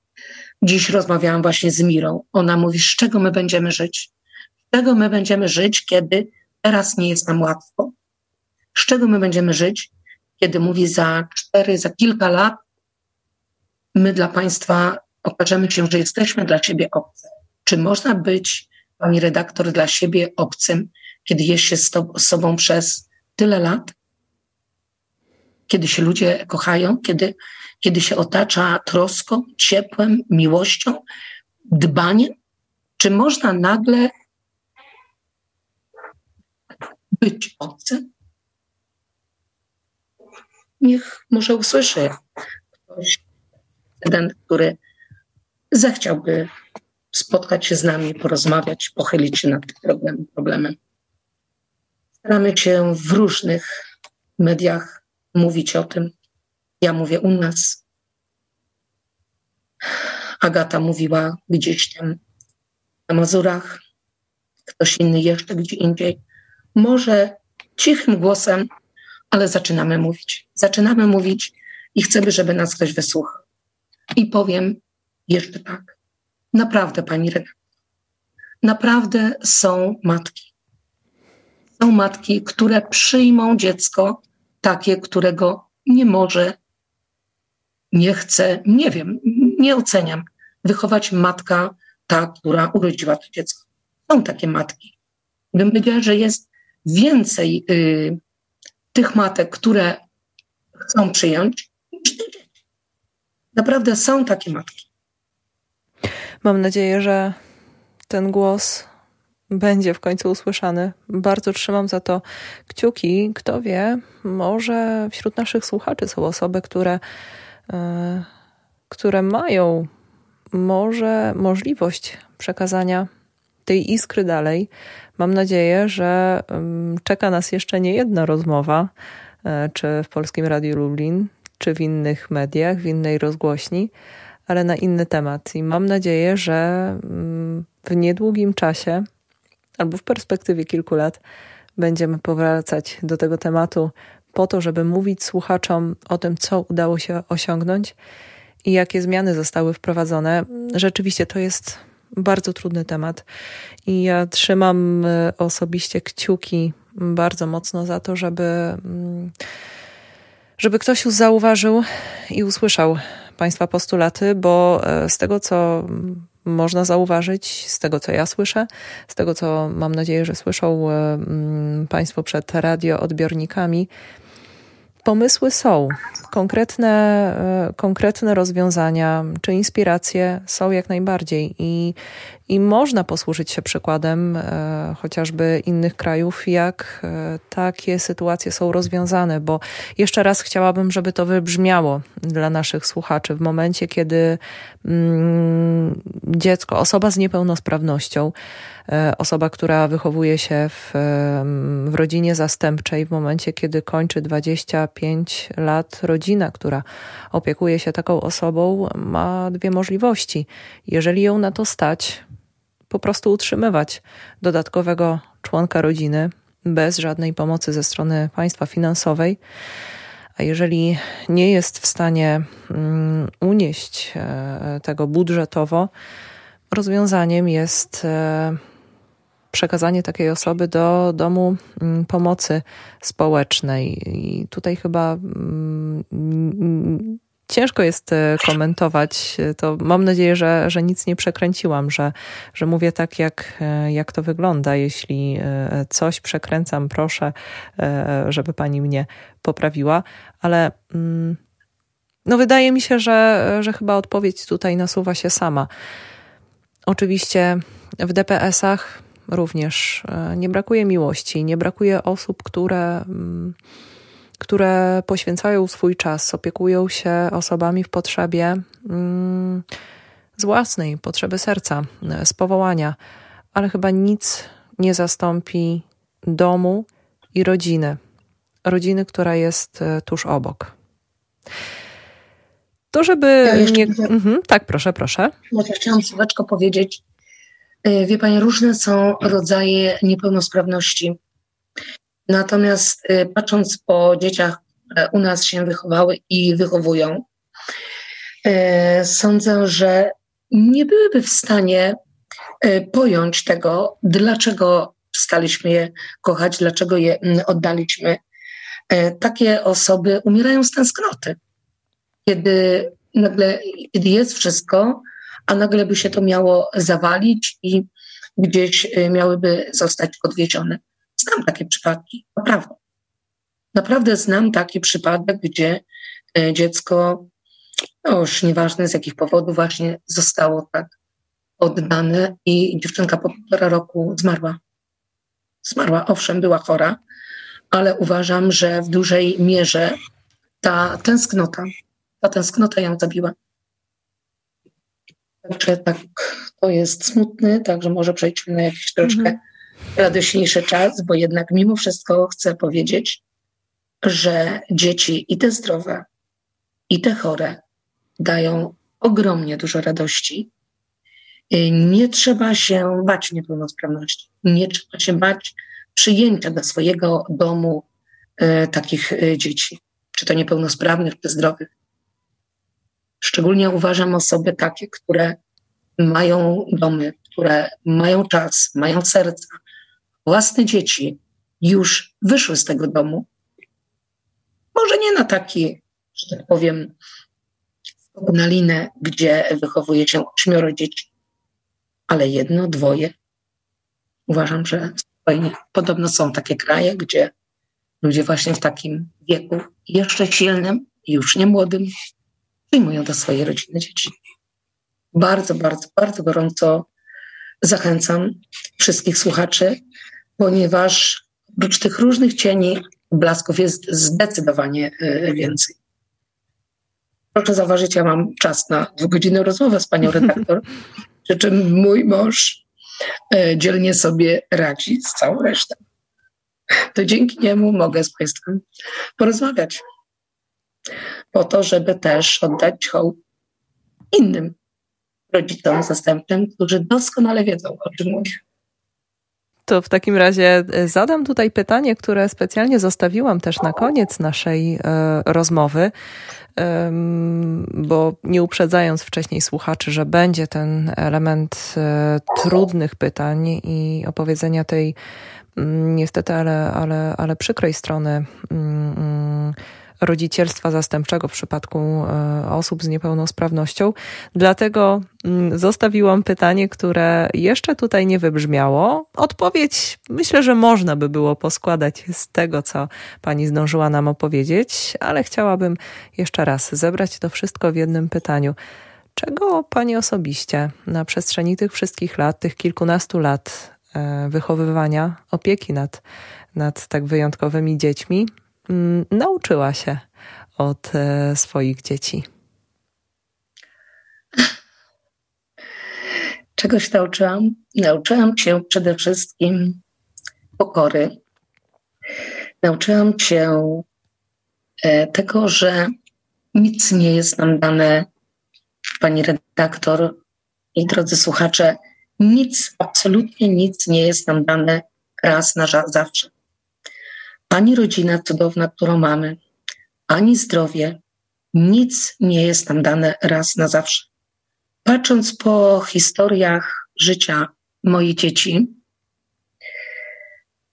Dziś rozmawiałam właśnie z Mirą. Ona mówi, z czego my będziemy żyć? Z czego my będziemy żyć, kiedy teraz nie jest nam łatwo? Z czego my będziemy żyć, kiedy mówi za cztery, za kilka lat my dla Państwa okażemy się, że jesteśmy dla siebie obce? Czy można być, pani redaktor, dla siebie obcym, kiedy jest się z, z sobą przez tyle lat? Kiedy się ludzie kochają, kiedy, kiedy się otacza troską, ciepłem, miłością, dbaniem? Czy można nagle być obcym? Niech może usłyszy ktoś, ten, który zechciałby spotkać się z nami, porozmawiać, pochylić się nad tym problemem. Staramy się w różnych mediach mówić o tym. Ja mówię u nas. Agata mówiła gdzieś tam na Mazurach, ktoś inny jeszcze gdzie indziej. Może cichym głosem, ale zaczynamy mówić. Zaczynamy mówić i chcemy, żeby nas ktoś wysłuchał. I powiem jeszcze tak. Naprawdę, pani redaktor, naprawdę są matki, są matki, które przyjmą dziecko takie, którego nie może, nie chce, nie wiem, nie oceniam, wychować matka ta, która urodziła to dziecko. Są takie matki. Bym powiedziała, że jest więcej y, tych matek, które chcą przyjąć, niż tych dzieci. Naprawdę są takie matki. Mam nadzieję, że ten głos będzie w końcu usłyszany. Bardzo trzymam za to kciuki. Kto wie, może wśród naszych słuchaczy są osoby, które, które mają może możliwość przekazania tej iskry dalej. Mam nadzieję, że czeka nas jeszcze nie jedna rozmowa, yy, czy w Polskim Radiu Lublin, czy w innych mediach, w innej rozgłośni, ale na inny temat. I mam nadzieję, że mm, w niedługim czasie albo w perspektywie kilku lat będziemy powracać do tego tematu po to, żeby mówić słuchaczom o tym, co udało się osiągnąć i jakie zmiany zostały wprowadzone. Rzeczywiście to jest bardzo trudny temat i ja trzymam e, osobiście kciuki bardzo mocno za to, żeby, mm, żeby ktoś już zauważył i usłyszał Państwa postulaty, bo e, z tego, co można zauważyć z tego, co ja słyszę, z tego, co mam nadzieję, że słyszą e, mm, Państwo przed radioodbiornikami, pomysły są, konkretne, e, konkretne rozwiązania czy inspiracje są jak najbardziej i, i można posłużyć się przykładem e, chociażby innych krajów, jak e, takie sytuacje są rozwiązane, bo jeszcze raz chciałabym, żeby to wybrzmiało dla naszych słuchaczy w momencie, kiedy mm, dziecko, osoba z niepełnosprawnością, E, osoba, która wychowuje się w, w rodzinie zastępczej, w momencie, kiedy kończy 25 lat, rodzina, która opiekuje się taką osobą, ma dwie możliwości. Jeżeli ją na to stać, po prostu utrzymywać dodatkowego członka rodziny bez żadnej pomocy ze strony państwa finansowej. A jeżeli nie jest w stanie mm, unieść e, tego budżetowo, rozwiązaniem jest e, przekazanie takiej osoby do domu mm, pomocy społecznej. I tutaj chyba mm, ciężko jest e, komentować. To mam nadzieję, że, że nic nie przekręciłam, że, że mówię tak, jak, e, jak to wygląda. Jeśli e, coś przekręcam, proszę, żeby pani mnie poprawiła, ale mm, no wydaje mi się, że, że chyba odpowiedź tutaj nasuwa się sama. Oczywiście w DPS-ach również. E, nie brakuje miłości, nie brakuje osób, które, mm, które poświęcają swój czas, opiekują się osobami w potrzebie mm, z własnej potrzeby serca, e, z powołania, ale chyba nic nie zastąpi domu i rodziny. Rodziny, która jest e, tuż obok. To, żeby. Ja nie... Mhm, tak, proszę, proszę. Ja chciałam słóweczko powiedzieć E, wie Pani, różne są rodzaje niepełnosprawności. Natomiast e, patrząc po dzieciach, które u nas się wychowały i wychowują, e, sądzę, że nie byłyby w stanie pojąć tego, dlaczego staliśmy je kochać, dlaczego je oddaliśmy. Takie osoby umierają z tęsknoty. Kiedy nagle, kiedy jest wszystko, a nagle by się to miało zawalić i gdzieś y, miałyby zostać odwiedzione. Znam takie przypadki, naprawdę. Naprawdę znam taki przypadek, gdzie y, dziecko, no już nieważne z jakich powodów, właśnie zostało tak oddane i dziewczynka po półtora roku zmarła. Zmarła, owszem, była chora, ale uważam, że w dużej mierze ta tęsknota, ta tęsknota ją zabiła. Także tak, to jest smutny, także może przejdźmy na jakiś troszkę mhm. Radośniejszy czas, bo jednak mimo wszystko chcę powiedzieć, że dzieci i te zdrowe, i te chore dają ogromnie dużo radości. Nie trzeba się bać niepełnosprawności. Nie trzeba się bać przyjęcia do swojego domu e, takich e, dzieci, czy to niepełnosprawnych, czy zdrowych. Szczególnie uważam osoby takie, które mają domy, które mają czas, mają serca, własne dzieci już wyszły z tego domu. Może nie na taki, że tak powiem, na linę, gdzie wychowuje się ośmioro dzieci, ale jedno, dwoje. Uważam, że podobno są takie kraje, gdzie ludzie właśnie w takim wieku, jeszcze silnym, już nie młodym, przyjmują do swojej rodziny dzieci. Bardzo, bardzo, bardzo gorąco zachęcam wszystkich słuchaczy, ponieważ oprócz tych różnych cieni, blasków jest zdecydowanie e, więcej. Proszę zauważyć, ja mam czas na dwugodzinną rozmowę z panią redaktor, *laughs* przy czym mój mąż e, dzielnie sobie radzi z całą resztą. To dzięki niemu mogę z państwem porozmawiać po to, żeby też oddać hołd innym rodzicom zastępczym, którzy doskonale wiedzą, o czym mówię. To w takim razie e, zadam tutaj pytanie, które specjalnie zostawiłam też na koniec naszej e, rozmowy, bo nie uprzedzając wcześniej słuchaczy, że będzie ten element e, trudnych pytań i opowiedzenia tej mm, niestety, ale, ale, ale przykrej strony mm, mm, rodzicielstwa zastępczego w przypadku e, osób z niepełnosprawnością. Dlatego mm, zostawiłam pytanie, które jeszcze tutaj nie wybrzmiało. Odpowiedź myślę, że można by było poskładać z tego, co pani zdążyła nam opowiedzieć, ale chciałabym jeszcze raz zebrać to wszystko w jednym pytaniu. Czego pani osobiście na przestrzeni tych wszystkich lat, tych kilkunastu lat e, wychowywania, opieki nad, nad tak wyjątkowymi dziećmi, nauczyła się od e, swoich dzieci? Czegoś nauczyłam? Nauczyłam się przede wszystkim pokory. Nauczyłam się e, tego, że nic nie jest nam dane pani redaktor i drodzy słuchacze, nic, absolutnie nic nie jest nam dane raz na zawsze. Ani rodzina cudowna, którą mamy, ani zdrowie, nic nie jest nam dane raz na zawsze. Patrząc po historiach życia moich dzieci,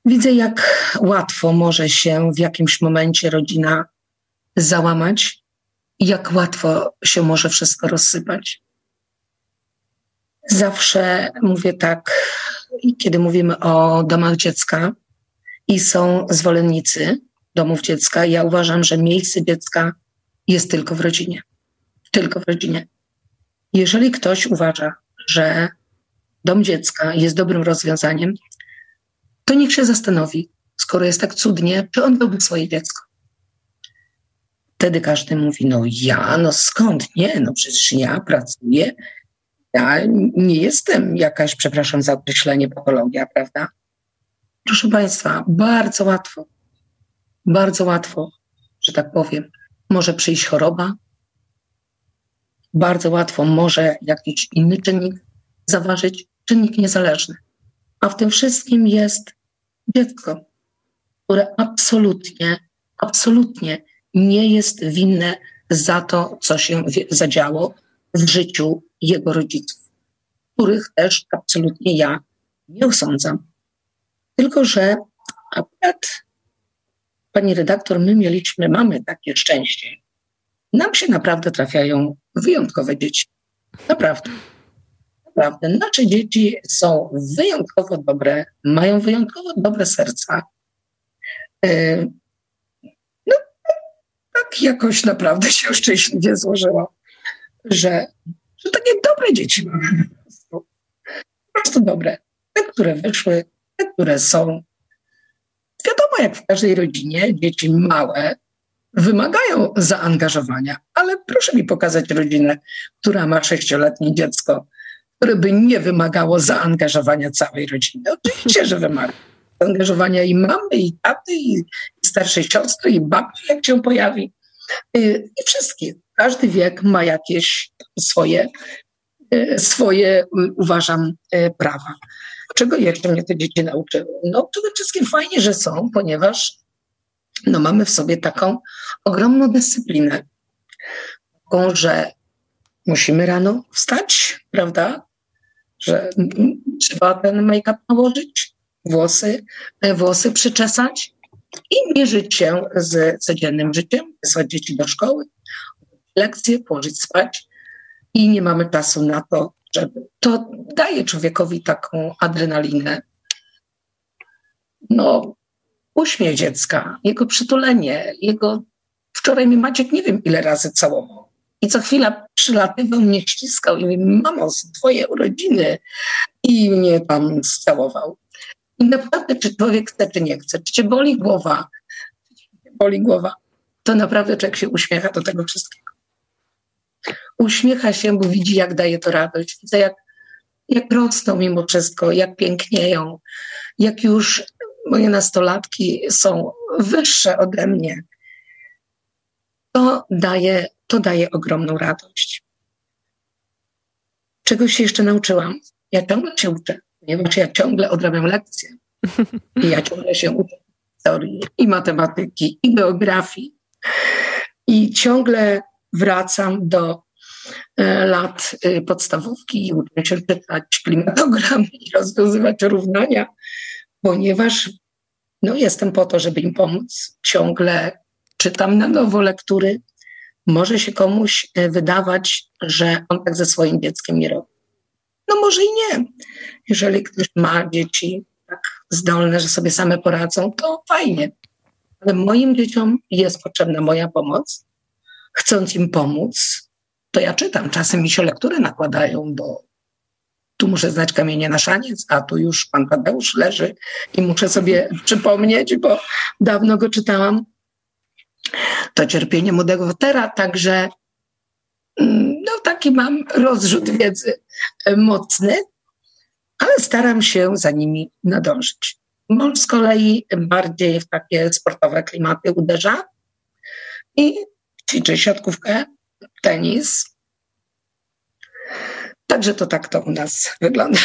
widzę, jak łatwo może się w jakimś momencie rodzina załamać, jak łatwo się może wszystko rozsypać. Zawsze mówię tak, kiedy mówimy o domach dziecka i są zwolennicy domów dziecka, ja uważam, że miejsce dziecka jest tylko w rodzinie. Tylko w rodzinie. Jeżeli ktoś uważa, że dom dziecka jest dobrym rozwiązaniem, to niech się zastanowi, skoro jest tak cudnie, czy on byłby swoje dziecko. Wtedy każdy mówi, no ja, no skąd? Nie, no przecież ja pracuję, ja nie jestem jakaś, przepraszam za określenie, patologia, prawda? Proszę Państwa, bardzo łatwo, bardzo łatwo, że tak powiem, może przyjść choroba, bardzo łatwo może jakiś inny czynnik zaważyć, czynnik niezależny. A w tym wszystkim jest dziecko, które absolutnie, absolutnie nie jest winne za to, co się zadziało w życiu jego rodziców, których też absolutnie ja nie osądzam. Tylko, że akurat, pani redaktor, my mieliśmy, mamy takie szczęście. Nam się naprawdę trafiają wyjątkowe dzieci. Naprawdę. Naprawdę. Nasze dzieci są wyjątkowo dobre, mają wyjątkowo dobre serca. Y, tak jakoś naprawdę się szczęśliwie złożyło, że, że takie dobre dzieci mamy po prostu. Po prostu dobre. Te, które wyszły, które są. Wiadomo, jak w każdej rodzinie, dzieci małe wymagają zaangażowania, ale proszę mi pokazać rodzinę, która ma sześcioletnie dziecko, które by nie wymagało zaangażowania całej rodziny. Oczywiście, że wymaga zaangażowania i mamy, i taty, i starszej siostry, i babci, jak się pojawi. Y, I wszystkich. Każdy wiek ma jakieś swoje, y, swoje y, uważam, prawa. Czego jeszcze mnie te dzieci nauczyły? No przede wszystkim fajnie, że są, ponieważ no, mamy w sobie taką ogromną dyscyplinę, taką, że musimy rano wstać, prawda? Że trzeba ten make-up nałożyć, włosy, włosy przyczesać, i mierzyć się z codziennym życiem, wysłać dzieci do szkoły, lekcje, położyć spać i nie mamy czasu na to. To daje człowiekowi taką adrenalinę. No, uśmiech dziecka, jego przytulenie, jego. Wczoraj mi Maciek nie wiem ile razy całował. I co chwila przylatywał, mnie ściskał i mówi, mamo, twoje urodziny. I mnie tam całował. I naprawdę, czy człowiek chce, czy nie chce, czy cię boli głowa, czy boli głowa, to naprawdę człowiek się uśmiecha do tego wszystkiego. Uśmiecha się, bo widzi, jak daje to radość. Widzę, jak, jak rosną mimo wszystko, jak pięknieją, jak już moje nastolatki są wyższe ode mnie. To daje, to daje ogromną radość. Czegoś się jeszcze nauczyłam. Ja ciągle się uczę ponieważ ja ciągle odrabiam lekcje. I ja ciągle się uczę historii i matematyki, i geografii. I ciągle wracam do lat e, podstawówki i uczę się czytać klimatogram *laughs* i rozwiązywać równania, ponieważ no, jestem po to, żeby im pomóc. Ciągle czytam na nowo lektury, może się komuś e, wydawać, że on tak ze swoim dzieckiem nie robi. No może i nie. Jeżeli ktoś ma dzieci tak zdolne, że sobie same poradzą, to fajnie. Ale moim dzieciom jest potrzebna moja pomoc. Chcąc im pomóc, to ja czytam. Czasem mi się lektury nakładają, bo tu muszę znać kamienie na szaniec, a tu już pan Tadeusz leży i muszę sobie przypomnieć, bo dawno go czytałam. To cierpienie młodego wotera, także mm, no taki mam rozrzut wiedzy e, mocny, ale staram się za nimi nadążyć. Mąż z kolei bardziej w takie sportowe klimaty uderza i ćwiczy siatkówkę, tenis. Także to tak to u nas wygląda.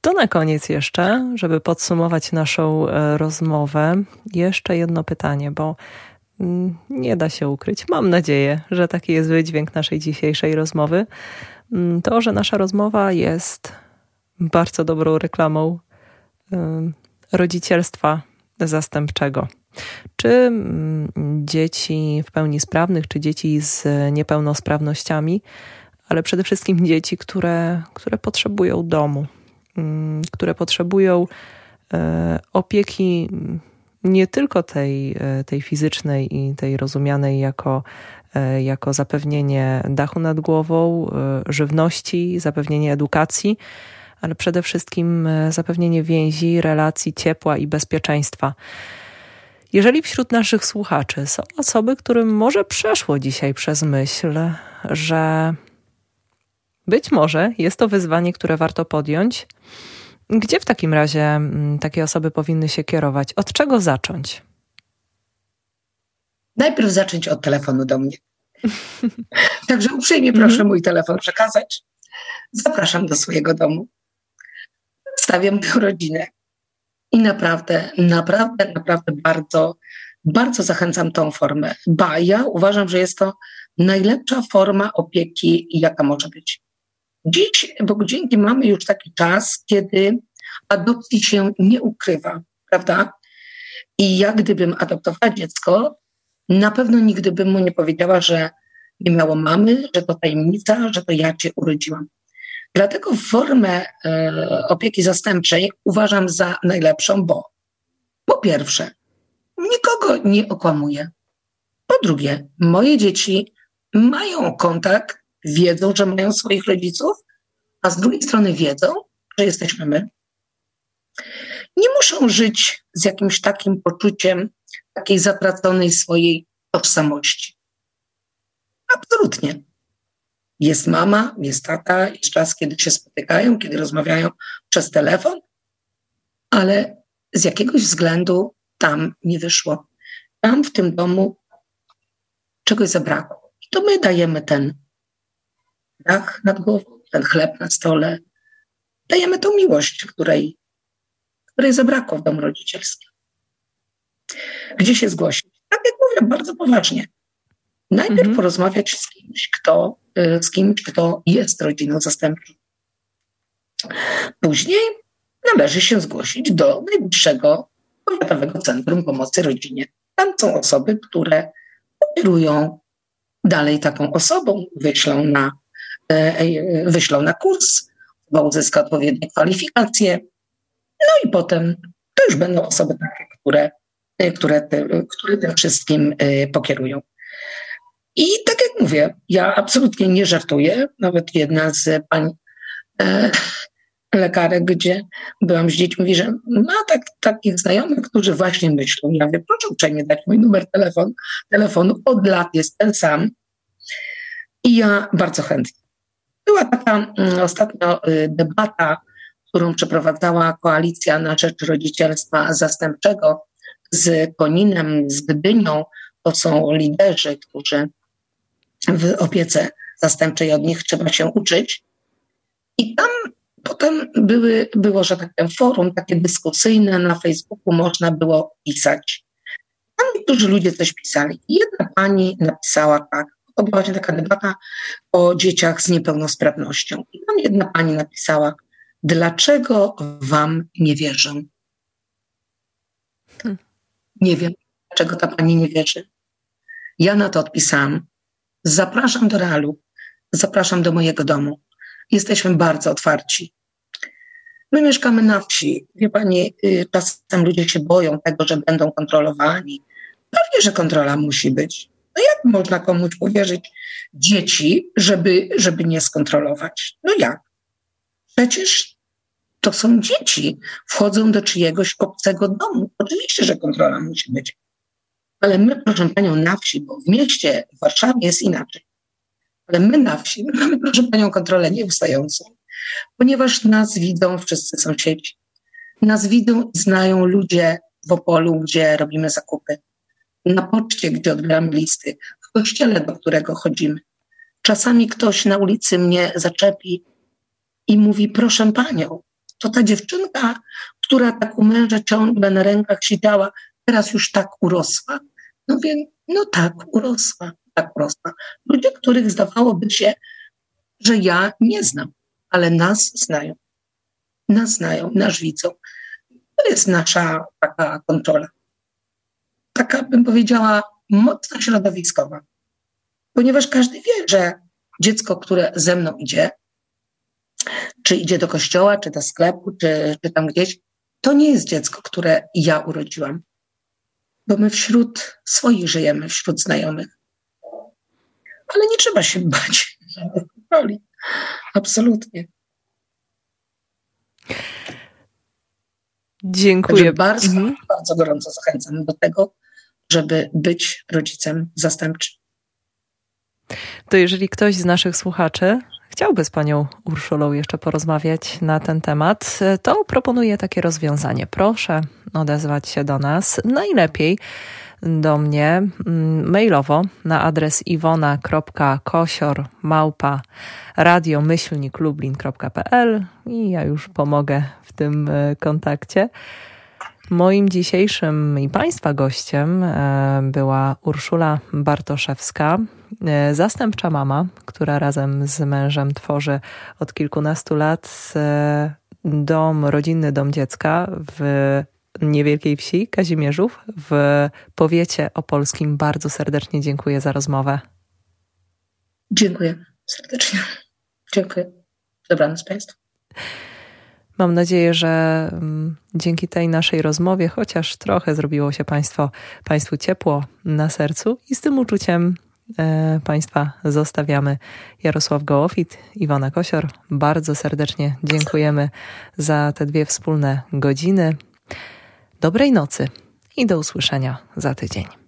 To na koniec jeszcze, żeby podsumować naszą e, rozmowę, jeszcze jedno pytanie, bo mm, nie da się ukryć. Mam nadzieję, że taki jest wydźwięk naszej dzisiejszej rozmowy. Mm, to, że nasza rozmowa jest bardzo dobrą reklamą rodzicielstwa zastępczego. Czy mm, dzieci w pełni sprawnych, czy dzieci z niepełnosprawnościami, ale przede wszystkim dzieci, które, które potrzebują domu, mm, które potrzebują e, opieki nie tylko tej, e, tej fizycznej i tej rozumianej jako, e, jako zapewnienie dachu nad głową, żywności, zapewnienie edukacji, ale przede wszystkim zapewnienie więzi, relacji, ciepła i bezpieczeństwa. Jeżeli wśród naszych słuchaczy są osoby, którym może przeszło dzisiaj przez myśl, że być może jest to wyzwanie, które warto podjąć, gdzie w takim razie mm, takie osoby powinny się kierować? Od czego zacząć? Najpierw zacząć od telefonu do mnie. *laughs* Także uprzejmie proszę mhm. mój telefon przekazać. Zapraszam do swojego domu. Stawiam tę rodzinę. I naprawdę, naprawdę, naprawdę bardzo, bardzo zachęcam tą formę. Ba, ja uważam, że jest to najlepsza forma opieki, jaka może być. Dziś, bo dzięki mamy już taki czas, kiedy adopcji się nie ukrywa, prawda? I ja gdybym adoptowała dziecko, na pewno nigdy bym mu nie powiedziała, że nie miało mamy, że to tajemnica, że to ja cię urodziłam. Dlatego formę e, opieki zastępczej uważam za najlepszą, bo po pierwsze, nikogo nie okłamuję. Po drugie, moje dzieci mają kontakt, wiedzą, że mają swoich rodziców, a z drugiej strony wiedzą, że jesteśmy my. Nie muszą żyć z jakimś takim poczuciem takiej zatraconej swojej tożsamości. Absolutnie. Jest mama, jest tata, jest czas, kiedy się spotykają, kiedy rozmawiają przez telefon, ale z jakiegoś względu tam nie wyszło. Tam w tym domu czegoś zabrakło. I to my dajemy ten dach nad głową, ten chleb na stole. Dajemy tą miłość, której, której zabrakło w domu rodzicielskim. Gdzie się zgłosić? Tak jak mówię, bardzo poważnie. Najpierw mhm. porozmawiać z kimś, kto, y, z kimś, kto jest rodziną zastępczą. Później należy się zgłosić do najbliższego powiatowego centrum pomocy rodzinie. Tam są osoby, które kierują dalej taką osobą, wyślą na, e, e, wyślą na kurs, bo uzyska odpowiednie kwalifikacje. No i potem to już będą osoby takie, które, e, które, które tym wszystkim pokierują. I tak jak mówię, ja absolutnie nie żartuję. Nawet jedna z pań e, lekarek, gdzie byłam z dziećmi, mówi, że ma tak, takich znajomych, którzy właśnie myślą. Ja mówię, proszę uprzejmie dać mój numer telefon, telefonu. Od lat jest ten sam. I ja bardzo chętnie. Była taka mm, ostatnio y, debata, którą przeprowadzała Koalicja na Rzecz Rodzicielstwa Zastępczego z Koninem, z Gdynią. To są liderzy, którzy w opiece zastępczej od nich trzeba się uczyć. I tam potem były, było, że tak powiem, forum takie dyskusyjne na Facebooku można było pisać. Tam niektórzy ludzie coś pisali. Jedna pani napisała tak, to była właśnie taka debata o dzieciach z niepełnosprawnością. I tam jedna pani napisała, dlaczego wam nie wierzę? Hmm. Nie wiem, dlaczego ta pani nie wierzy. Ja na to odpisałam. Zapraszam do realu, zapraszam do mojego domu. Jesteśmy bardzo otwarci. My mieszkamy na wsi. Wie pani, y, czasem ludzie się boją tego, że będą kontrolowani. Pewnie, że kontrola musi być. No jak można komuś powierzyć dzieci, żeby, żeby nie skontrolować? No jak? Przecież to są dzieci, wchodzą do czyjegoś obcego domu. Oczywiście, że kontrola musi być. Ale my, proszę panią, na wsi, bo w mieście, w Warszawie jest inaczej. Ale my na wsi, my mamy, proszę panią, kontrolę nieustającą, ponieważ nas widzą wszyscy sąsiedzi. Nas widzą i znają ludzie w Opolu, gdzie robimy zakupy. Na poczcie, gdzie odbieramy listy. W kościele, do którego chodzimy. Czasami ktoś na ulicy mnie zaczepi i mówi, proszę panią, to ta dziewczynka, która tak u męża ciągle na rękach siedziała, teraz już tak urosła. No więc, no tak, urosła, tak urosła. Ludzie, których zdawałoby się, że ja nie znam, ale nas znają. Nas znają, nas widzą. To jest nasza taka kontrola. Taka, bym powiedziała, mocno środowiskowa. Ponieważ każdy wie, że dziecko, które ze mną idzie, czy idzie do kościoła, czy do sklepu, czy, czy tam gdzieś, to nie jest dziecko, które ja urodziłam. Bo my wśród swoich żyjemy, wśród znajomych. Ale nie trzeba się bać *laughs* kontroli. Absolutnie. Dziękuję. Także bardzo, mhm. bardzo gorąco zachęcam do tego, żeby być rodzicem zastępczym. To jeżeli ktoś z naszych słuchaczy chciałby z panią Urszulą jeszcze porozmawiać na ten temat, to proponuję takie rozwiązanie. Proszę odezwać się do nas. Najlepiej do mnie mm, mailowo na adres iwona.kosior małpa i ja już pomogę w tym e, kontakcie. Moim dzisiejszym i Państwa gościem e, była Urszula Bartoszewska, e, zastępcza mama, która razem z mężem tworzy od kilkunastu lat e, dom, rodzinny dom dziecka w niewielkiej wsi Kazimierzów w powiecie opolskim. Bardzo serdecznie dziękuję za rozmowę. Dziękuję serdecznie. Dziękuję. Dobranoc Państwu. Mam nadzieję, że mm, dzięki tej naszej rozmowie chociaż trochę zrobiło się Państwo, Państwu ciepło na sercu i z tym uczuciem e, Państwa zostawiamy. Jarosław Gołofit, Iwona Kosior, bardzo serdecznie dziękujemy za te dwie wspólne godziny. Dobrej nocy i do usłyszenia za tydzień.